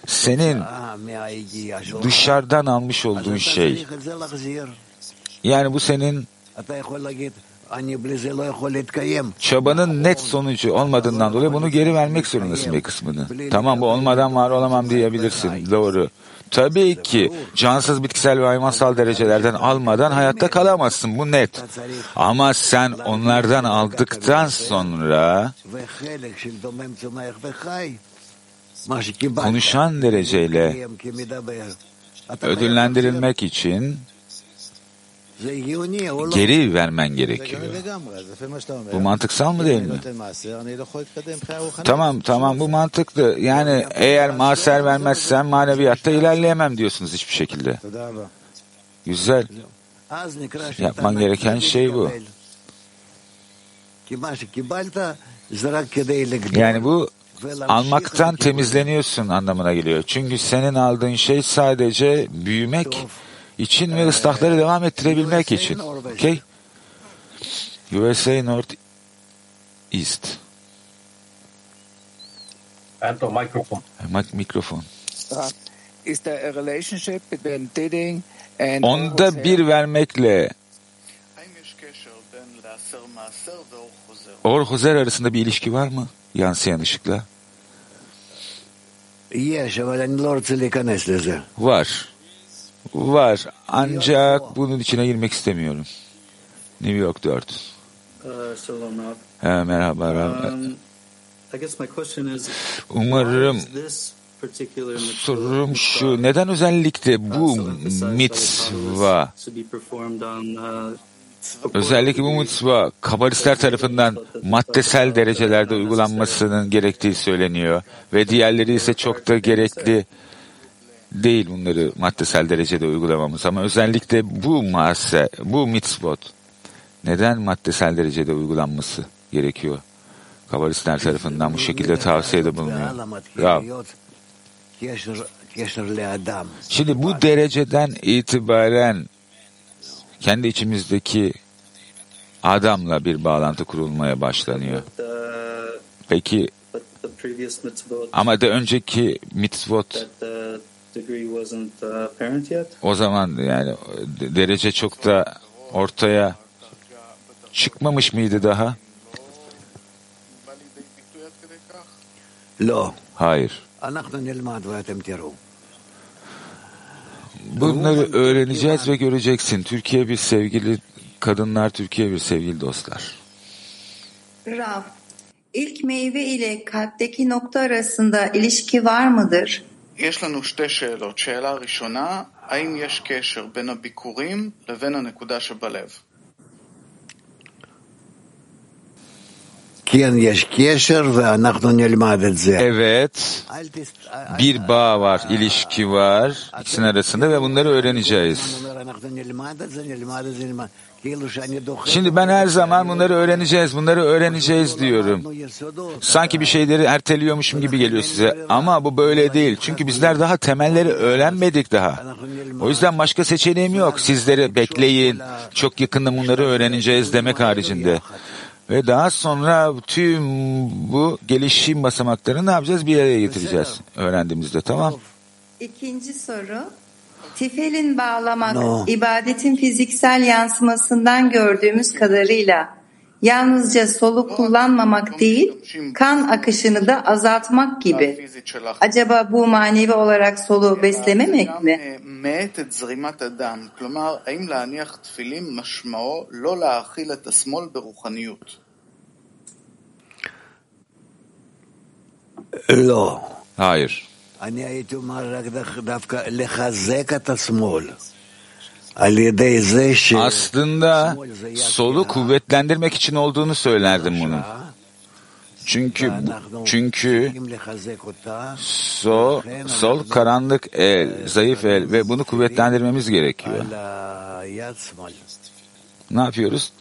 senin dışarıdan almış olduğun şey. Yani bu senin çabanın net sonucu olmadığından dolayı bunu geri vermek zorundasın bir kısmını. Tamam bu olmadan var olamam diyebilirsin. Doğru. Tabii ki cansız bitkisel ve hayvansal derecelerden almadan hayatta kalamazsın. Bu net. Ama sen onlardan aldıktan sonra konuşan dereceyle ödüllendirilmek için geri vermen gerekiyor. Bu mantıksal mı değil mi? Tamam tamam bu mantıklı. Yani eğer maser vermezsen maneviyatta ilerleyemem diyorsunuz hiçbir şekilde. Güzel. Yapman gereken şey bu. Yani bu almaktan temizleniyorsun anlamına geliyor. Çünkü senin aldığın şey sadece büyümek için ve ıslahları devam ettirebilmek için. Okay? USA North East. Enter microphone. Mikrofon. Is there a relationship between dating and Onda bir vermekle Or Hozer arasında bir ilişki var mı? Yansıyan ışıkla. Var. Var. Ancak bunun içine girmek istemiyorum. New York 4. Uh, merhaba. Um, I guess my question is, Umarım sorum şu. Neden özellikle bu mitzva Özellikle bu mitzva kabalistler tarafından maddesel derecelerde uygulanmasının gerektiği söyleniyor ve diğerleri ise çok da gerekli değil bunları maddesel derecede uygulamamız ama özellikle bu masse, bu mitzvot neden maddesel derecede uygulanması gerekiyor? Kabalistler tarafından bu şekilde tavsiyede bulunuyor. Ya, şimdi bu dereceden itibaren kendi içimizdeki Adam'la bir bağlantı kurulmaya başlanıyor. Peki ama da önceki mitzvot o zaman yani derece çok da ortaya çıkmamış mıydı daha? Hayır. Bunları öğreneceğiz ve göreceksin. Türkiye bir sevgili kadınlar, Türkiye bir sevgili dostlar. Rav, ilk meyve ile kalpteki nokta arasında ilişki var mıdır? יש לנו שתי שאלות. שאלה ראשונה, האם יש קשר בין הביקורים לבין הנקודה שבלב? Evet, bir bağ var, ilişki var ikisinin arasında ve bunları öğreneceğiz. Şimdi ben her zaman bunları öğreneceğiz, bunları öğreneceğiz diyorum. Sanki bir şeyleri erteliyormuşum gibi geliyor size. Ama bu böyle değil. Çünkü bizler daha temelleri öğrenmedik daha. O yüzden başka seçeneğim yok. Sizleri bekleyin. Çok yakında bunları öğreneceğiz demek haricinde. Ve daha sonra tüm bu gelişim basamaklarını ne yapacağız? Bir araya getireceğiz öğrendiğimizde tamam. İkinci soru. Tifelin bağlamak, No. ibadetin fiziksel yansımasından gördüğümüz kadarıyla yalnızca solu kullanmamak değil, kan akışını da azaltmak gibi. Acaba bu manevi olarak solu beslememek mi? Hayır. Aslında solu kuvvetlendirmek için olduğunu söylerdim bunun. Çünkü çünkü sol, sol karanlık el, zayıf el ve bunu kuvvetlendirmemiz gerekiyor. Ne yapıyoruz?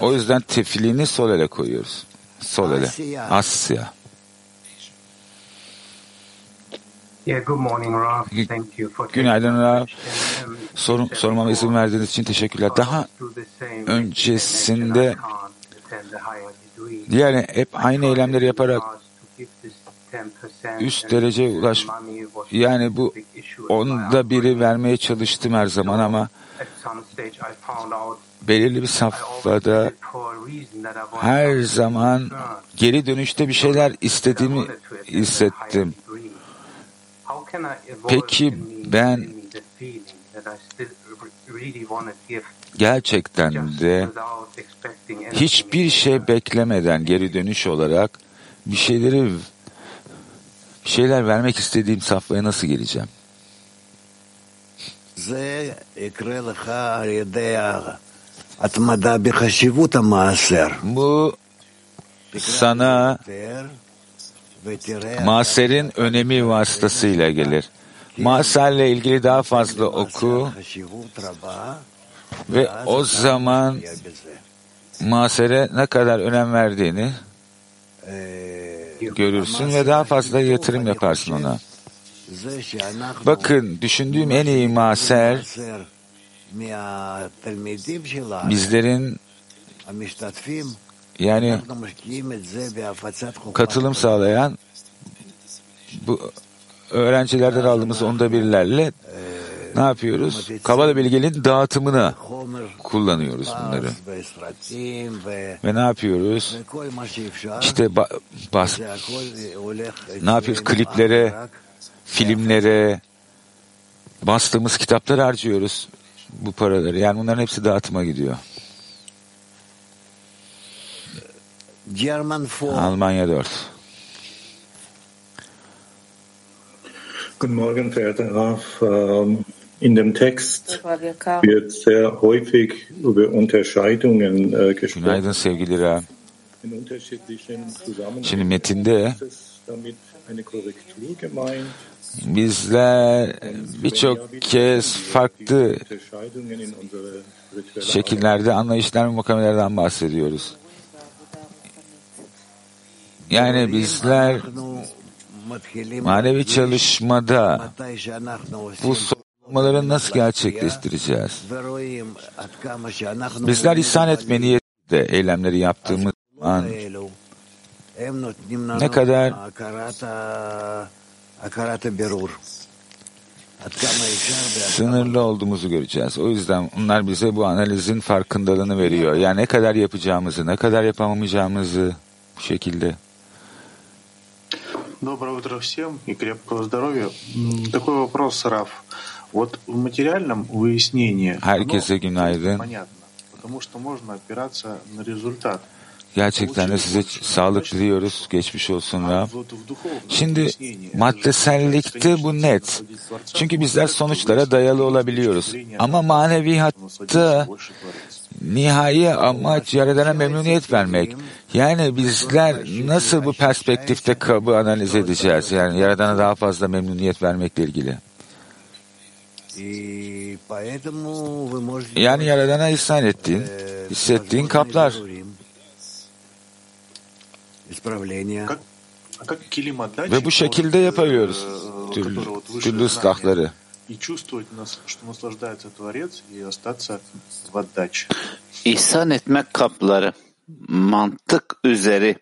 O yüzden tefilini sol ele koyuyoruz. Sol ele. Asya. Günaydın Rav. Sorum, sormama izin verdiğiniz için teşekkürler. Daha öncesinde yani hep aynı eylemleri yaparak üst dereceye ulaş yani bu onda biri vermeye çalıştım her zaman ama belirli bir safhada her zaman geri dönüşte bir şeyler istediğimi hissettim. Peki ben gerçekten de hiçbir şey beklemeden geri dönüş olarak bir şeyleri bir şeyler vermek istediğim safhaya nasıl geleceğim? Bu sana Maser'in önemi vasıtasıyla gelir. Maser'le ilgili daha fazla oku ve o zaman Maser'e ne kadar önem verdiğini görürsün ve daha fazla yatırım yaparsın ona. Bakın düşündüğüm en iyi maser bizlerin yani katılım sağlayan bu öğrencilerden aldığımız onda birlerle ne yapıyoruz? Kabala bilgeliğin dağıtımına kullanıyoruz bunları. Ve ne yapıyoruz? İşte ba- bas, ne yapıyoruz? Kliplere, filmlere, bastığımız kitapları harcıyoruz bu paraları. Yani bunların hepsi dağıtıma gidiyor. Almanya 4. Guten Morgen, verehrter Raf. Ähm, In dem Text wird sehr häufig über Unterscheidungen äh, gesprochen. Günaydın sevgili Ra. In unterschiedlichen Şimdi metinde bizler birçok kez farklı şekillerde anlayışlar ve mukamelerden bahsediyoruz. Yani bizler manevi çalışmada bu sormaları nasıl gerçekleştireceğiz? Bizler ihsan etme niyetiyle eylemleri yaptığımız zaman ne kadar sınırlı olduğumuzu göreceğiz. O yüzden onlar bize bu analizin farkındalığını veriyor. Yani ne kadar yapacağımızı, ne kadar yapamayacağımızı bu şekilde. Доброе утро всем и крепкого здоровья. Такой вопрос, Раф. Вот в материальном выяснении Herkese günaydın. понятно, потому что можно опираться на результат. Gerçekten de size sağlık diliyoruz. Geçmiş olsun ya. Şimdi maddesellikte bu net. Çünkü bizler sonuçlara dayalı olabiliyoruz. Ama maneviyatta nihai amaç Yaradan'a memnuniyet vermek. Yani bizler nasıl bu perspektifte kabı analiz edeceğiz? Yani Yaradan'a daha fazla memnuniyet vermekle ilgili. Yani Yaradan'a ihsan ettiğin, hissettiğin kaplar. Ve bu şekilde yapıyoruz türlü, türlü ıslahları. İhsan etmek kapları, mantık üzeri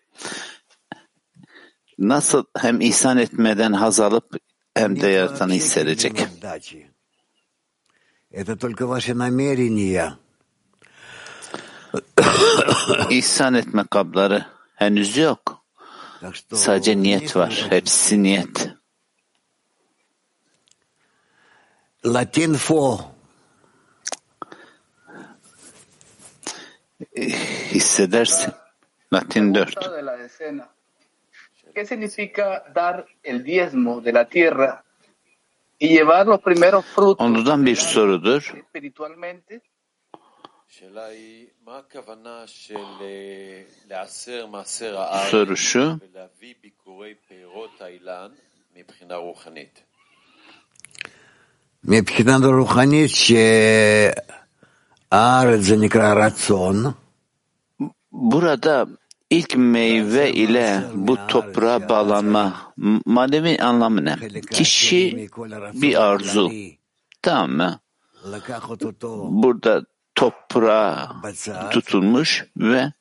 nasıl hem ihsan etmeden haz alıp hem de yaratanı hissedecek. ihsan etme kapları henüz yok. Sadece niyet var. Hepsi niyet. Latin 4. Hissedersin. Latin 4. de la decena. ¿Qué significa dar el diezmo de la tierra y llevar los primeros frutos Ondan bir sorudur. espiritualmente? Soru şu. ולהביא ביקורי פירות האילן מבחינה רוחנית? מבחינה רוחנית Burada ilk meyve ile bu toprağa bağlanma manevi anlamı ne? Kişi bir arzu. Tamam mı? Burada toprağa tutulmuş ve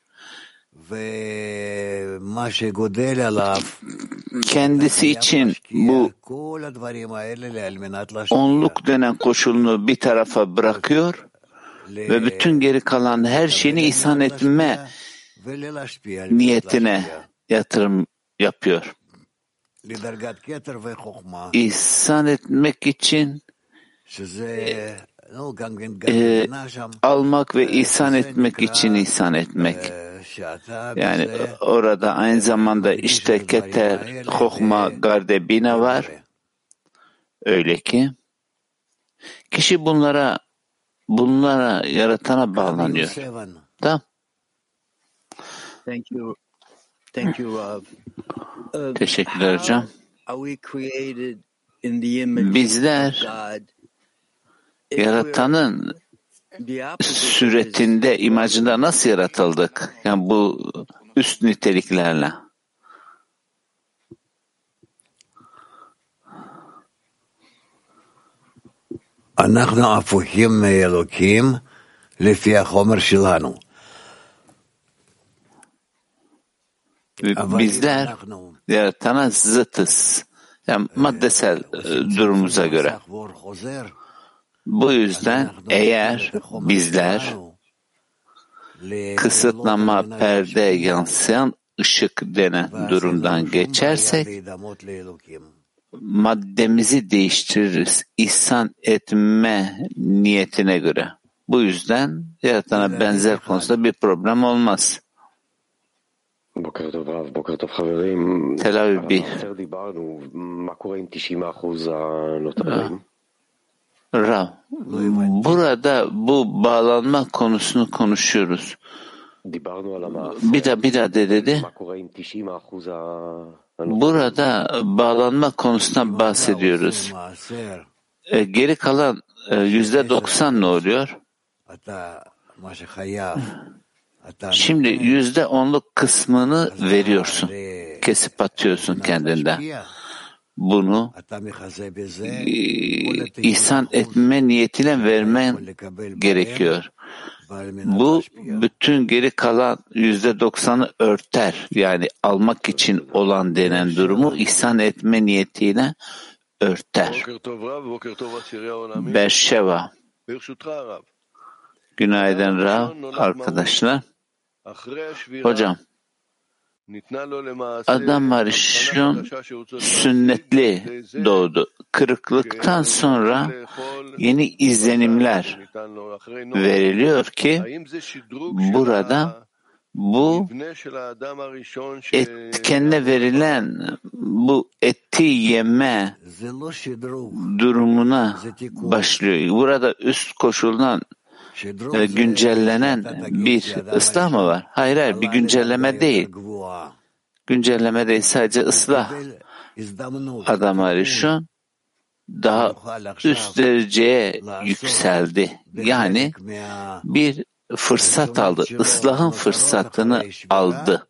kendisi için bu onluk denen koşulunu bir tarafa bırakıyor ve bütün geri kalan her şeyini ihsan etme niyetine yatırım yapıyor. İhsan etmek için e, almak ve ihsan etmek için ihsan etmek. Yani orada aynı zamanda işte keter, hokma, gardebina var. Öyle ki kişi bunlara bunlara yaratana bağlanıyor. Tamam. Thank you. Thank you, Rob. Teşekkürler hocam. Bizler? yaratanın suretinde, imajında nasıl yaratıldık? Yani bu üst niteliklerle. אנחנו הפוכים מאלוקים לפי החומר שלנו. Bizler yaratana zıtız. Yani maddesel e, durumumuza göre. Bu yüzden eğer bizler kısıtlama perde yansıyan ışık denen durumdan geçersek maddemizi değiştiririz ihsan etme niyetine göre. Bu yüzden yaratana benzer konusunda bir problem olmaz. Tel Aviv'i Rav, burada bu bağlanma konusunu konuşuyoruz. Bir de bir de dedi. Burada bağlanma konusuna bahsediyoruz. E, geri kalan e, yüzde doksan ne oluyor? Şimdi yüzde onluk kısmını veriyorsun. Kesip atıyorsun kendinden. Bunu ihsan etme niyetiyle vermen gerekiyor. Bu bütün geri kalan yüzde doksanı örter. Yani almak için olan denen durumu ihsan etme niyetiyle örter. Berşeva. Günaydın Rav arkadaşlar. Hocam Adam Arishon sünnetli doğdu. Kırıklıktan sonra yeni izlenimler veriliyor ki burada bu et, kendine verilen bu eti yeme durumuna başlıyor. Burada üst koşuldan e, güncellenen bir ıslah mı var? Hayır hayır bir güncelleme değil. Güncelleme değil sadece ıslah. Adam Arishon daha üst dereceye yükseldi. Yani bir fırsat aldı. Islahın fırsatını aldı.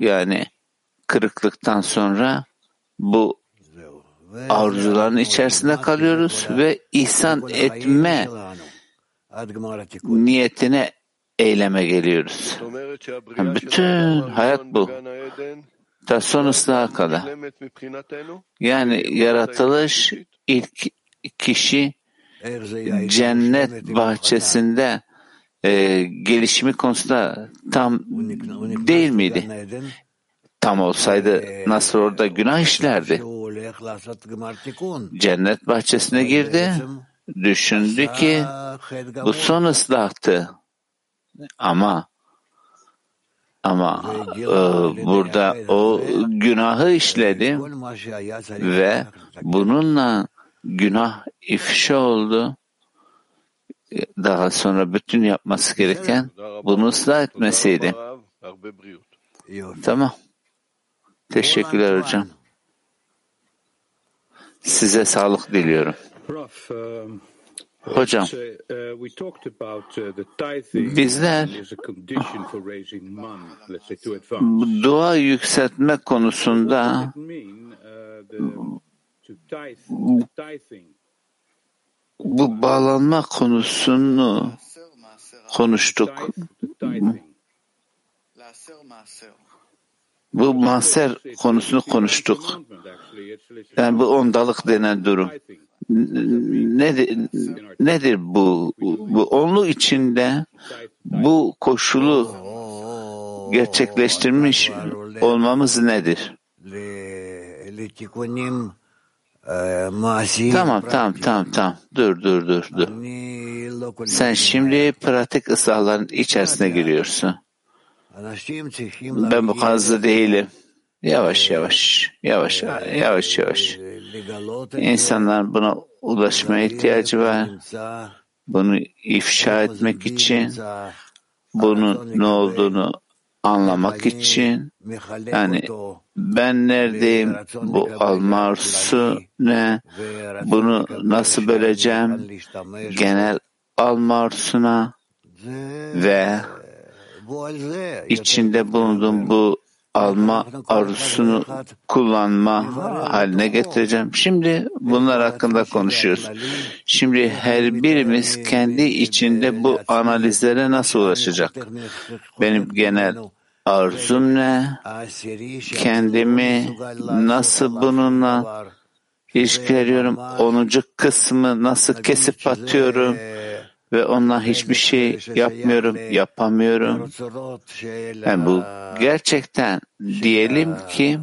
Yani kırıklıktan sonra bu arzuların içerisinde kalıyoruz ve ihsan etme niyetine eyleme geliyoruz. Bütün hayat bu. Ta son ıslaha kadar. Yani yaratılış ilk kişi cennet bahçesinde e, gelişimi konusunda tam değil miydi? Tam olsaydı nasıl orada günah işlerdi? Cennet bahçesine girdi. Düşündü ki bu son ıslahtı. Ama ama e, burada o günahı işledi ve bununla günah ifşa oldu. Daha sonra bütün yapması gereken bunu ıslah etmesiydi. Tamam. Teşekkürler hocam. Size sağlık diliyorum. Um, Hocam, bizler dua yükseltme konusunda bu bağlanma konusunu konuştuk. Bu maser konusunu konuştuk. Yani bu ondalık denen durum. Nedir, nedir bu? Bu onlu içinde bu koşulu gerçekleştirmiş olmamız nedir? Tamam, tamam, tamam, tamam. Dur, dur, dur, dur. Sen şimdi pratik ıslahların içerisine giriyorsun. Ben bu kazı değilim. Yavaş yavaş, yavaş, yavaş yavaş. İnsanlar buna ulaşmaya ihtiyacı var. Bunu ifşa etmek için, bunun ne olduğunu anlamak için, yani ben neredeyim, bu alma arzusu ne, bunu nasıl böleceğim, genel alma arzusuna ve içinde bulunduğum bu alma arzusunu kullanma haline getireceğim. Şimdi bunlar hakkında konuşuyoruz. Şimdi her birimiz kendi içinde bu analizlere nasıl ulaşacak? Benim genel arzum ne? Kendimi nasıl bununla ilişkileniyorum? Onuncu kısmı nasıl kesip atıyorum? Ve onunla hiçbir şey yapmıyorum, yapamıyorum. Yani bu gerçekten diyelim ki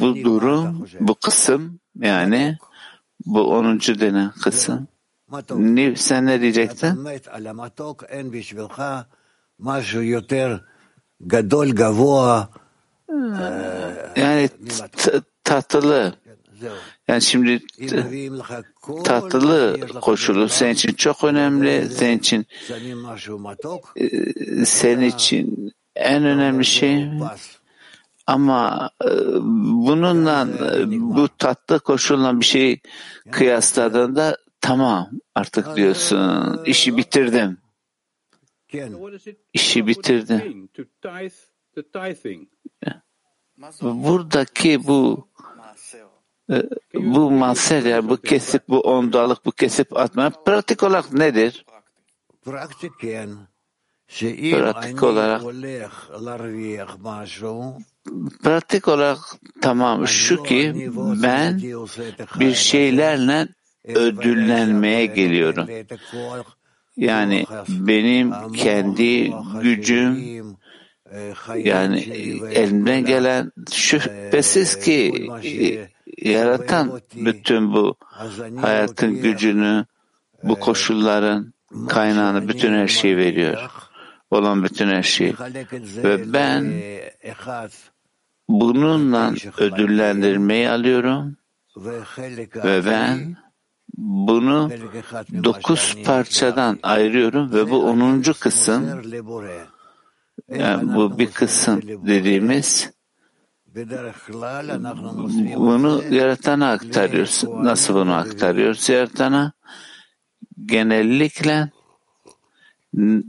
bu durum, bu kısım yani bu onuncu denen kısım. Ne, sen ne diyecektin? Yani tatlı. Yani şimdi tatlı koşulu senin için çok önemli. Senin için senin için en önemli şey ama bununla bu tatlı koşulla bir şey kıyasladığında tamam artık diyorsun işi bitirdim. İşi bitirdim. Buradaki bu bu maser bu kesip bu ondalık bu kesip atma pratik olarak nedir? Pratik olarak. pratik olarak tamam şu ki ben bir şeylerle ödüllenmeye geliyorum. Yani benim kendi gücüm yani elimden gelen şüphesiz ki yaratan bütün bu hayatın gücünü, bu koşulların kaynağını, bütün her şeyi veriyor. Olan bütün her şeyi. Ve ben bununla ödüllendirmeyi alıyorum ve ben bunu dokuz parçadan ayırıyorum ve bu onuncu kısım yani bu bir kısım dediğimiz bunu yaratana aktarıyoruz. Nasıl bunu aktarıyoruz yaratana? Genellikle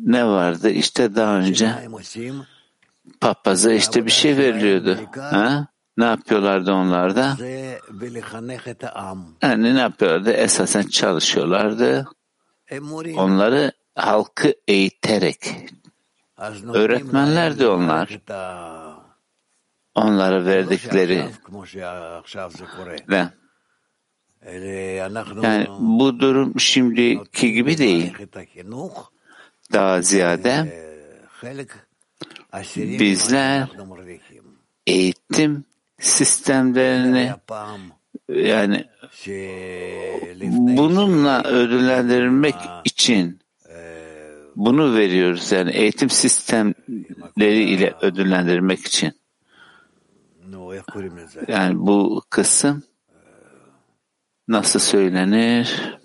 ne vardı? İşte daha önce papaza işte bir şey veriliyordu. Ha? Ne yapıyorlardı onlar da? Yani ne yapıyorlardı? Esasen çalışıyorlardı. Onları halkı eğiterek. Öğretmenlerdi onlar onlara verdikleri ve yani bu durum şimdiki gibi değil. Daha ziyade bizler eğitim sistemlerini yani bununla ödüllendirilmek için bunu veriyoruz. Yani eğitim sistemleri ile ödüllendirmek için. Yani bu kısım nasıl söylenir?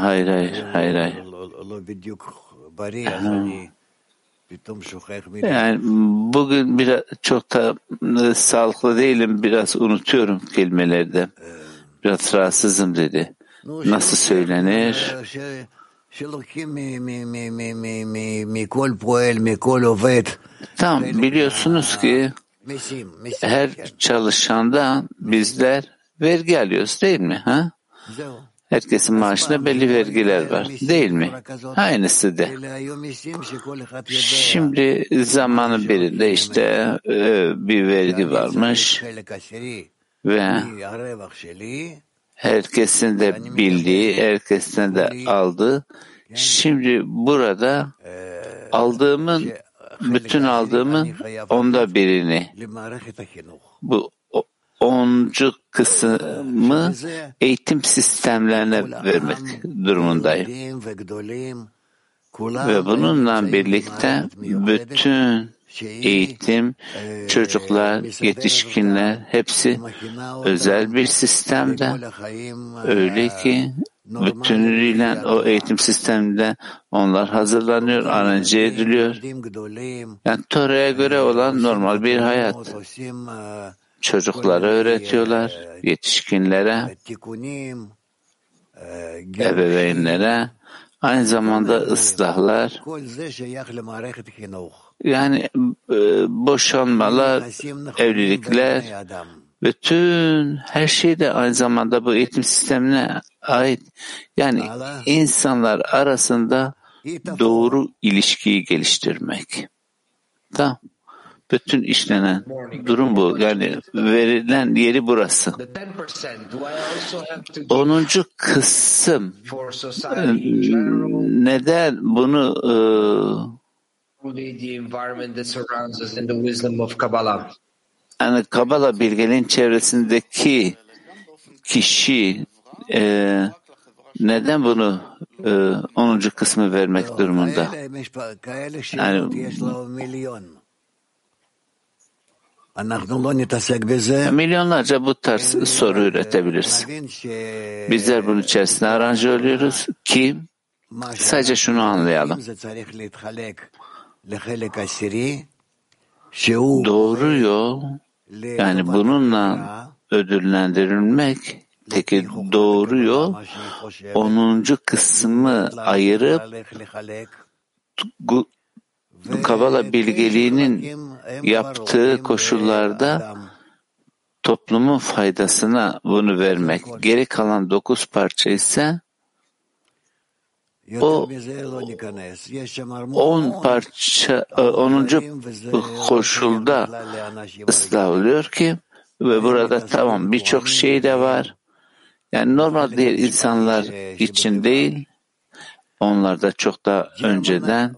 Hayır, hayır, hayır, hayır. Yani bugün biraz çok da sağlıklı değilim, biraz unutuyorum kelimelerde. Biraz rahatsızım dedi. Nasıl söylenir? Tamam biliyorsunuz ki her çalışandan bizler vergi alıyoruz değil mi? Ha? Herkesin maaşında belli vergiler var değil mi? Aynısı de. Şimdi zamanın birinde işte e, bir vergi varmış ve herkesin de bildiği, herkesin de aldığı. Şimdi burada aldığımın, bütün aldığımın onda birini bu oncu kısmı eğitim sistemlerine vermek durumundayım. Ve bununla birlikte bütün eğitim, çocuklar, yetişkinler hepsi özel bir sistemde. Öyle ki bütünlüğüyle o eğitim sisteminde onlar hazırlanıyor, aranje ediliyor. Yani Tora'ya göre olan normal bir hayat. Çocuklara öğretiyorlar, yetişkinlere, ebeveynlere, aynı zamanda ıslahlar, yani e, boşanmalar, evlilikler, bütün her şey de aynı zamanda bu eğitim sistemine ait. Yani insanlar arasında doğru ilişkiyi geliştirmek. Tamam. Bütün işlenen durum bu. Yani verilen yeri burası. Onuncu kısım neden bunu yani Kabala bilgenin çevresindeki kişi e, neden bunu e, 10. kısmı vermek durumunda? Yani Milyonlarca bu tarz soru üretebiliriz. Bizler bunun içerisinde aranje oluyoruz ki sadece şunu anlayalım. Doğru yol yani bununla ödüllendirilmek peki doğru yol 10. kısmı ayırıp Kabala bilgeliğinin yaptığı koşullarda toplumun faydasına bunu vermek. Geri kalan dokuz parça ise o on parça, onuncu koşulda ıslah oluyor ki ve burada tamam birçok şey de var. Yani normal diğer insanlar için değil, onlar da çok daha önceden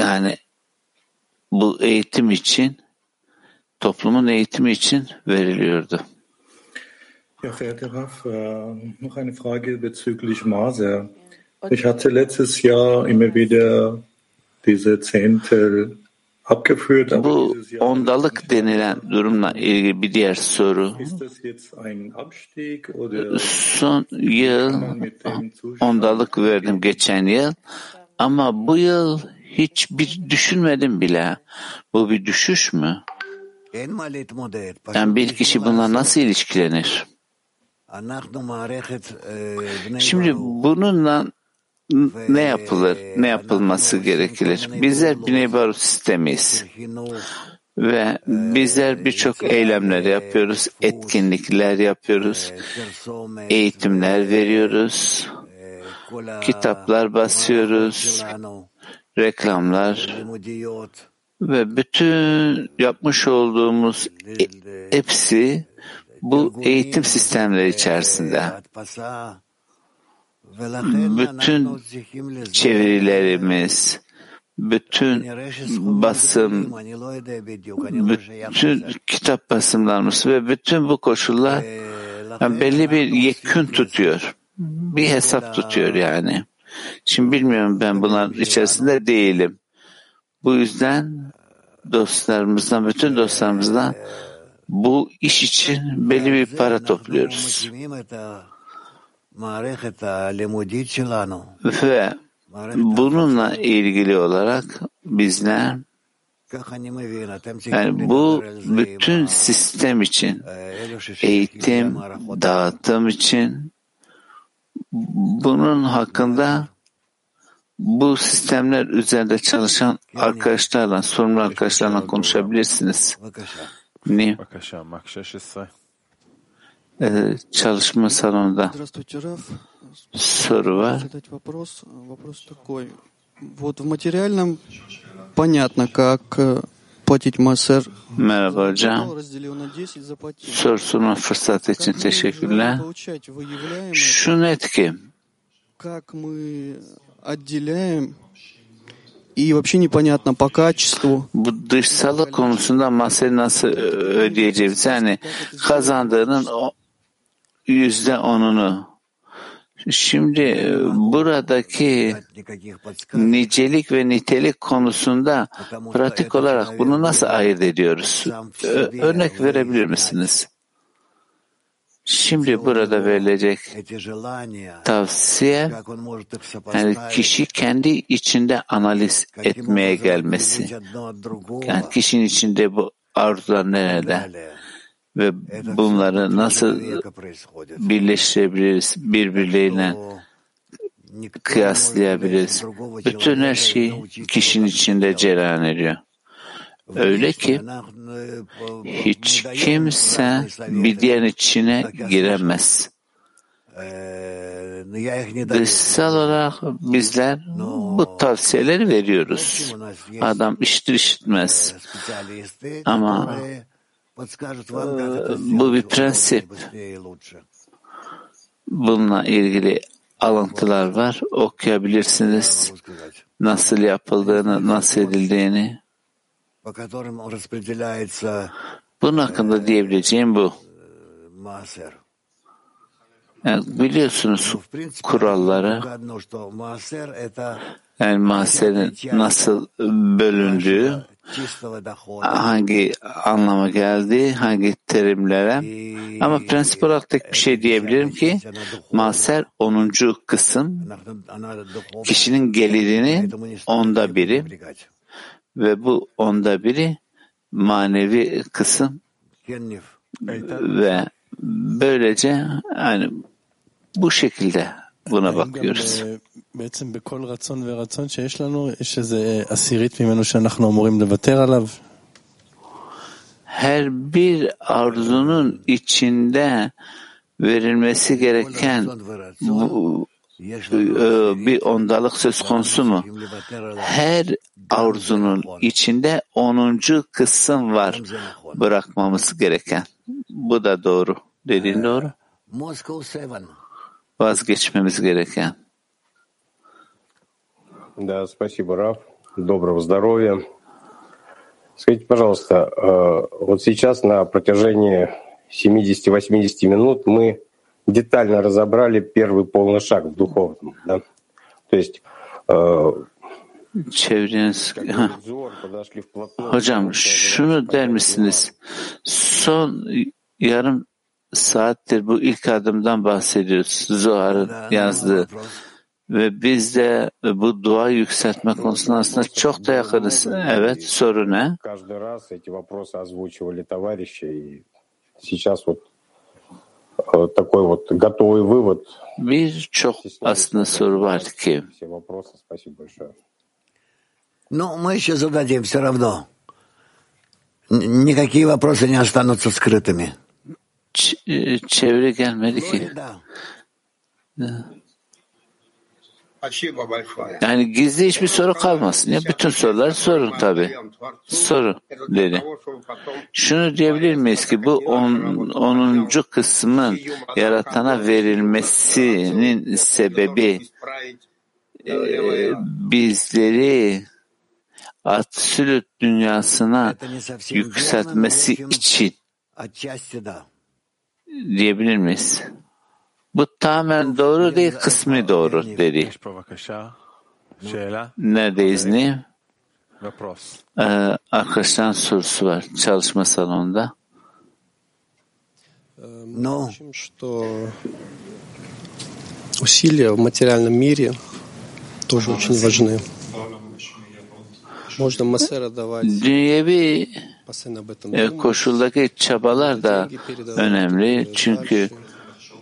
yani bu eğitim için, toplumun eğitimi için veriliyordu. Ja, verehrter Raff, noch eine Frage bezüglich Maser. Ich hatte letztes Jahr immer wieder diese Zehntel abgeführt. Bu ondalık denilen durumla ilgili bir diğer soru. Son yıl ondalık verdim geçen yıl ama bu yıl hiç bir düşünmedim bile. Bu bir düşüş mü? Yani bir kişi bununla nasıl ilişkilenir? Şimdi bununla ne yapılır, ne yapılması gerekilir? Bizler Biney Barut sistemiyiz. Ve bizler birçok eylemler yapıyoruz, etkinlikler yapıyoruz, eğitimler veriyoruz, kitaplar basıyoruz, reklamlar ve bütün yapmış olduğumuz hepsi bu eğitim sistemleri içerisinde. Bütün çevirilerimiz, bütün basım, bütün kitap basımlarımız ve bütün bu koşullar belli bir yekün tutuyor. Bir hesap tutuyor yani. Şimdi bilmiyorum ben bunların içerisinde değilim. Bu yüzden dostlarımızdan, bütün dostlarımızdan bu iş için belli bir para topluyoruz. Ve bununla ilgili olarak bizler Yani bu bütün sistem için, eğitim, dağıtım için bunun hakkında bu sistemler üzerinde çalışan arkadaşlarla, sorumlu arkadaşlarla konuşabilirsiniz. ni e, çalışma salonunda soru var. Вот в материальном понятно, как платить массер. Merhaba hocam. Sorusuna fırsat için teşekkürler. Şunu et ki, как мы отделяем и вообще непонятно по качеству. bu dışsalık konusunda masayı nasıl ödeyeceğiz? Yani kazandığının o yüzde onunu. Şimdi e, buradaki nicelik ve nitelik konusunda pratik olarak bunu nasıl ayırt ediyoruz? Ö- örnek verebilir misiniz? Şimdi burada verilecek tavsiye yani kişi kendi içinde analiz etmeye gelmesi. Yani kişinin içinde bu arzular nerede? Ve bunları nasıl birleştirebiliriz, birbirleriyle kıyaslayabiliriz. Bütün her şey kişinin içinde cereyan ediyor. Öyle ki hiç kimse bir diğer içine giremez. Dışsal olarak bizler bu tavsiyeleri veriyoruz. Adam iştir işitmez. Ama bu bir prensip. Bununla ilgili alıntılar var. Okuyabilirsiniz. Nasıl yapıldığını, nasıl edildiğini. Bunun hakkında diyebileceğim bu. Yani biliyorsunuz kuralları, yani mahserin nasıl bölündüğü, hangi anlama geldiği, hangi terimlere. Ama prensip olarak tek bir şey diyebilirim ki mahser 10. kısım kişinin gelirini onda biri ve bu onda biri manevi kısım ve böylece yani bu şekilde buna bakıyoruz. בעצם בכל רצון ורצון שיש לנו, יש איזה עשירית ממנו שאנחנו אמורים לוותר עליו? Her bir arzunun içinde verilmesi gereken bu, bir ondalık söz konusu mu? Her arzunun içinde onuncu kısım var bırakmamız gereken. Bu da doğru. Dediğin doğru. Vazgeçmemiz gereken. Да, спасибо, Раф. Доброго здоровья. Скажите, пожалуйста, вот сейчас на протяжении 70-80 минут мы детально разобрали первый полный шаг в духовном. Да? То есть çevreniz hocam şunu der misiniz son yarım saattir bu ilk adımdan bahsediyoruz Zuhar'ın yazdığı ve biz de bu dua yükseltme konusunda aslında çok da yakınız. Evet, soru ne? такой вот готовый вывод. Birçok aslında soru var ki. Ну, мы еще зададим все равно. Никакие вопросы не останутся скрытыми. Çevre gelmedi ki. Yani gizli hiçbir soru kalmasın. Ya bütün sorular sorun tabi. Soru dedi. Şunu diyebilir miyiz ki bu on, onuncu kısmın yaratana verilmesinin sebebi e, bizleri absolut dünyasına yükseltmesi için diyebilir miyiz? Bu tamamen doğru değil, kısmi doğru dedi. Neredeyiz ne? Ee, arkadaşların sorusu var çalışma salonunda. No. что усилия в материальном мире тоже очень важны. Можно массер отдавать. Dünyevi Постоянно об этом e, думать. koşuldaki çabalar da önemli. Çünkü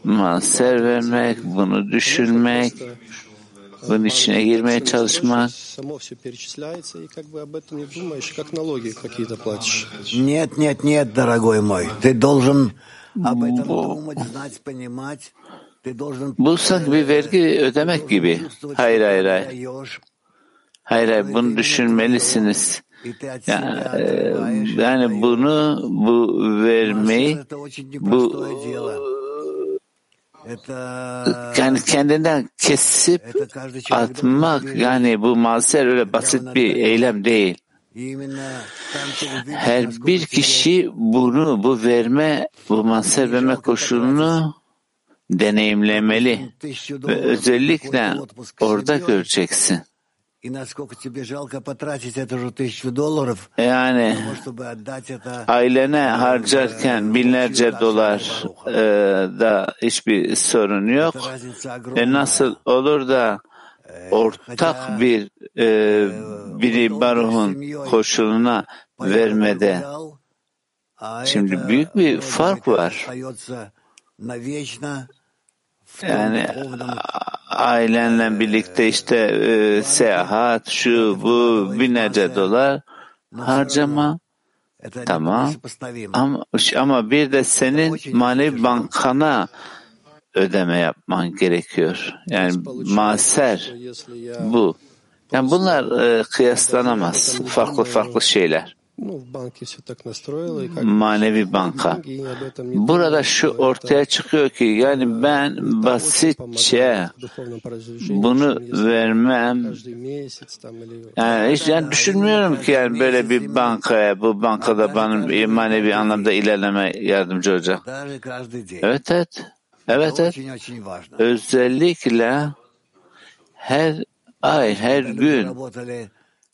maser vermek, bunu düşünmek, bunun içine girmeye çalışmak. Само все перечисляется, и как бы об этом не думаешь, как налоги какие-то платишь. Нет, нет, нет, дорогой мой. Ты должен об этом думать, знать, понимать. Ты должен Bu sanki bir vergi ödemek gibi. Hayır hayır hayır. даешь, Hayır hayır bunu düşünmelisiniz. Yani, e, yani bunu bu vermeyi bu yani kendinden kesip atmak yani bu mazer öyle basit bir eylem değil. Her bir kişi bunu bu verme bu maser verme koşulunu deneyimlemeli. Ve özellikle orada göreceksin. Yani ailene harcarken binlerce dolar e, da hiçbir sorun yok. E, nasıl olur da ortak bir e, biri Baruh'un koşuluna vermede. şimdi büyük bir fark var. Yani ailenle birlikte işte e, seyahat, şu bu binlerce dolar harcama. Tamam. Ama, ama bir de senin manevi bankana ödeme yapman gerekiyor. Yani maser bu. Yani bunlar e, kıyaslanamaz. Farklı farklı şeyler manevi banka. Burada şu ortaya çıkıyor ki yani ben basitçe bunu vermem. Yani hiç yani düşünmüyorum ki yani böyle bir bankaya bu bankada benim manevi anlamda ilerleme yardımcı olacak. Evet evet. Evet evet. Özellikle her ay, her gün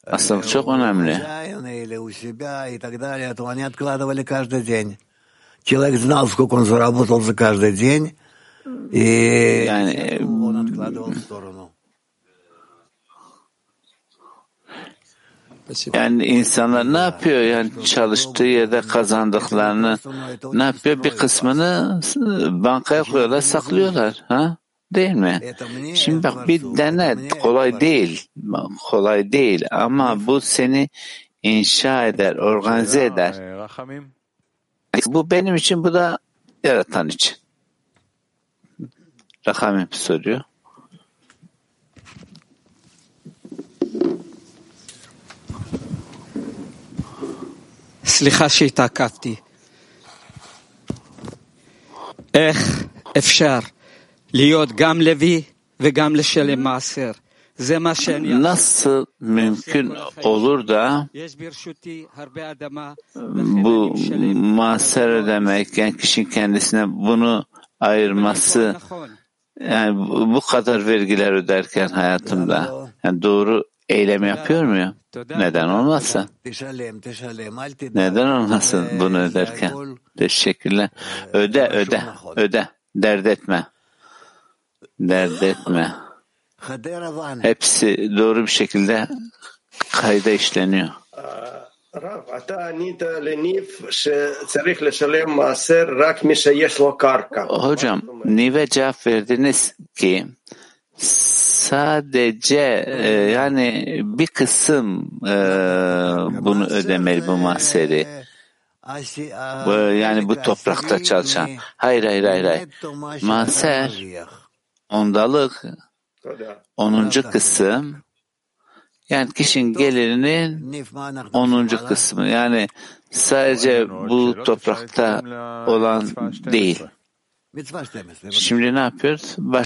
aslında çok önemli. хозяина или у себя и так далее, то они откладывали каждый день. Человек знал, сколько он заработал за каждый день, и Yani он откладывал в сторону. Спасибо. Yani insanlar ne yapıyor? Yani çalıştığı yerde kazandıklarını ne yapıyor? Bir kısmını bankaya koyuyorlar, saklıyorlar. Ha? Değil mi? Şimdi bak bir dene kolay değil. Kolay değil ama bu seni inşa eder, organize eder. Rachamim. Bu benim için, bu da yaratan için. Rahamim soruyor. סליחה שהתעכבתי. איך אפשר Nasıl mümkün olur da bu maser demek yani kişinin kendisine bunu ayırması yani bu kadar vergiler öderken hayatımda yani doğru eylem yapıyor muyum? Neden olmasın? Neden olmasın bunu öderken? Teşekkürler. Öde, öde, öde. Dert etme Dert etme. חדרה ואן. Hepsi doğru bir şekilde kayda işleniyor. רב, אתה ענית לניב שצריך לשלם מעשר רק מי שיש לו קרקע. Hocam, Nive cevap verdiniz ki sadece e, yani bir kısım e, bunu ödemeli bu mahseri. Bu, yani bu toprakta çalışan. Hayır hayır hayır hayır. Mahser ondalık 10. kısım yani kişinin gelirinin 10. kısmı yani sadece bu toprakta olan değil. Şimdi ne yapıyoruz? Baş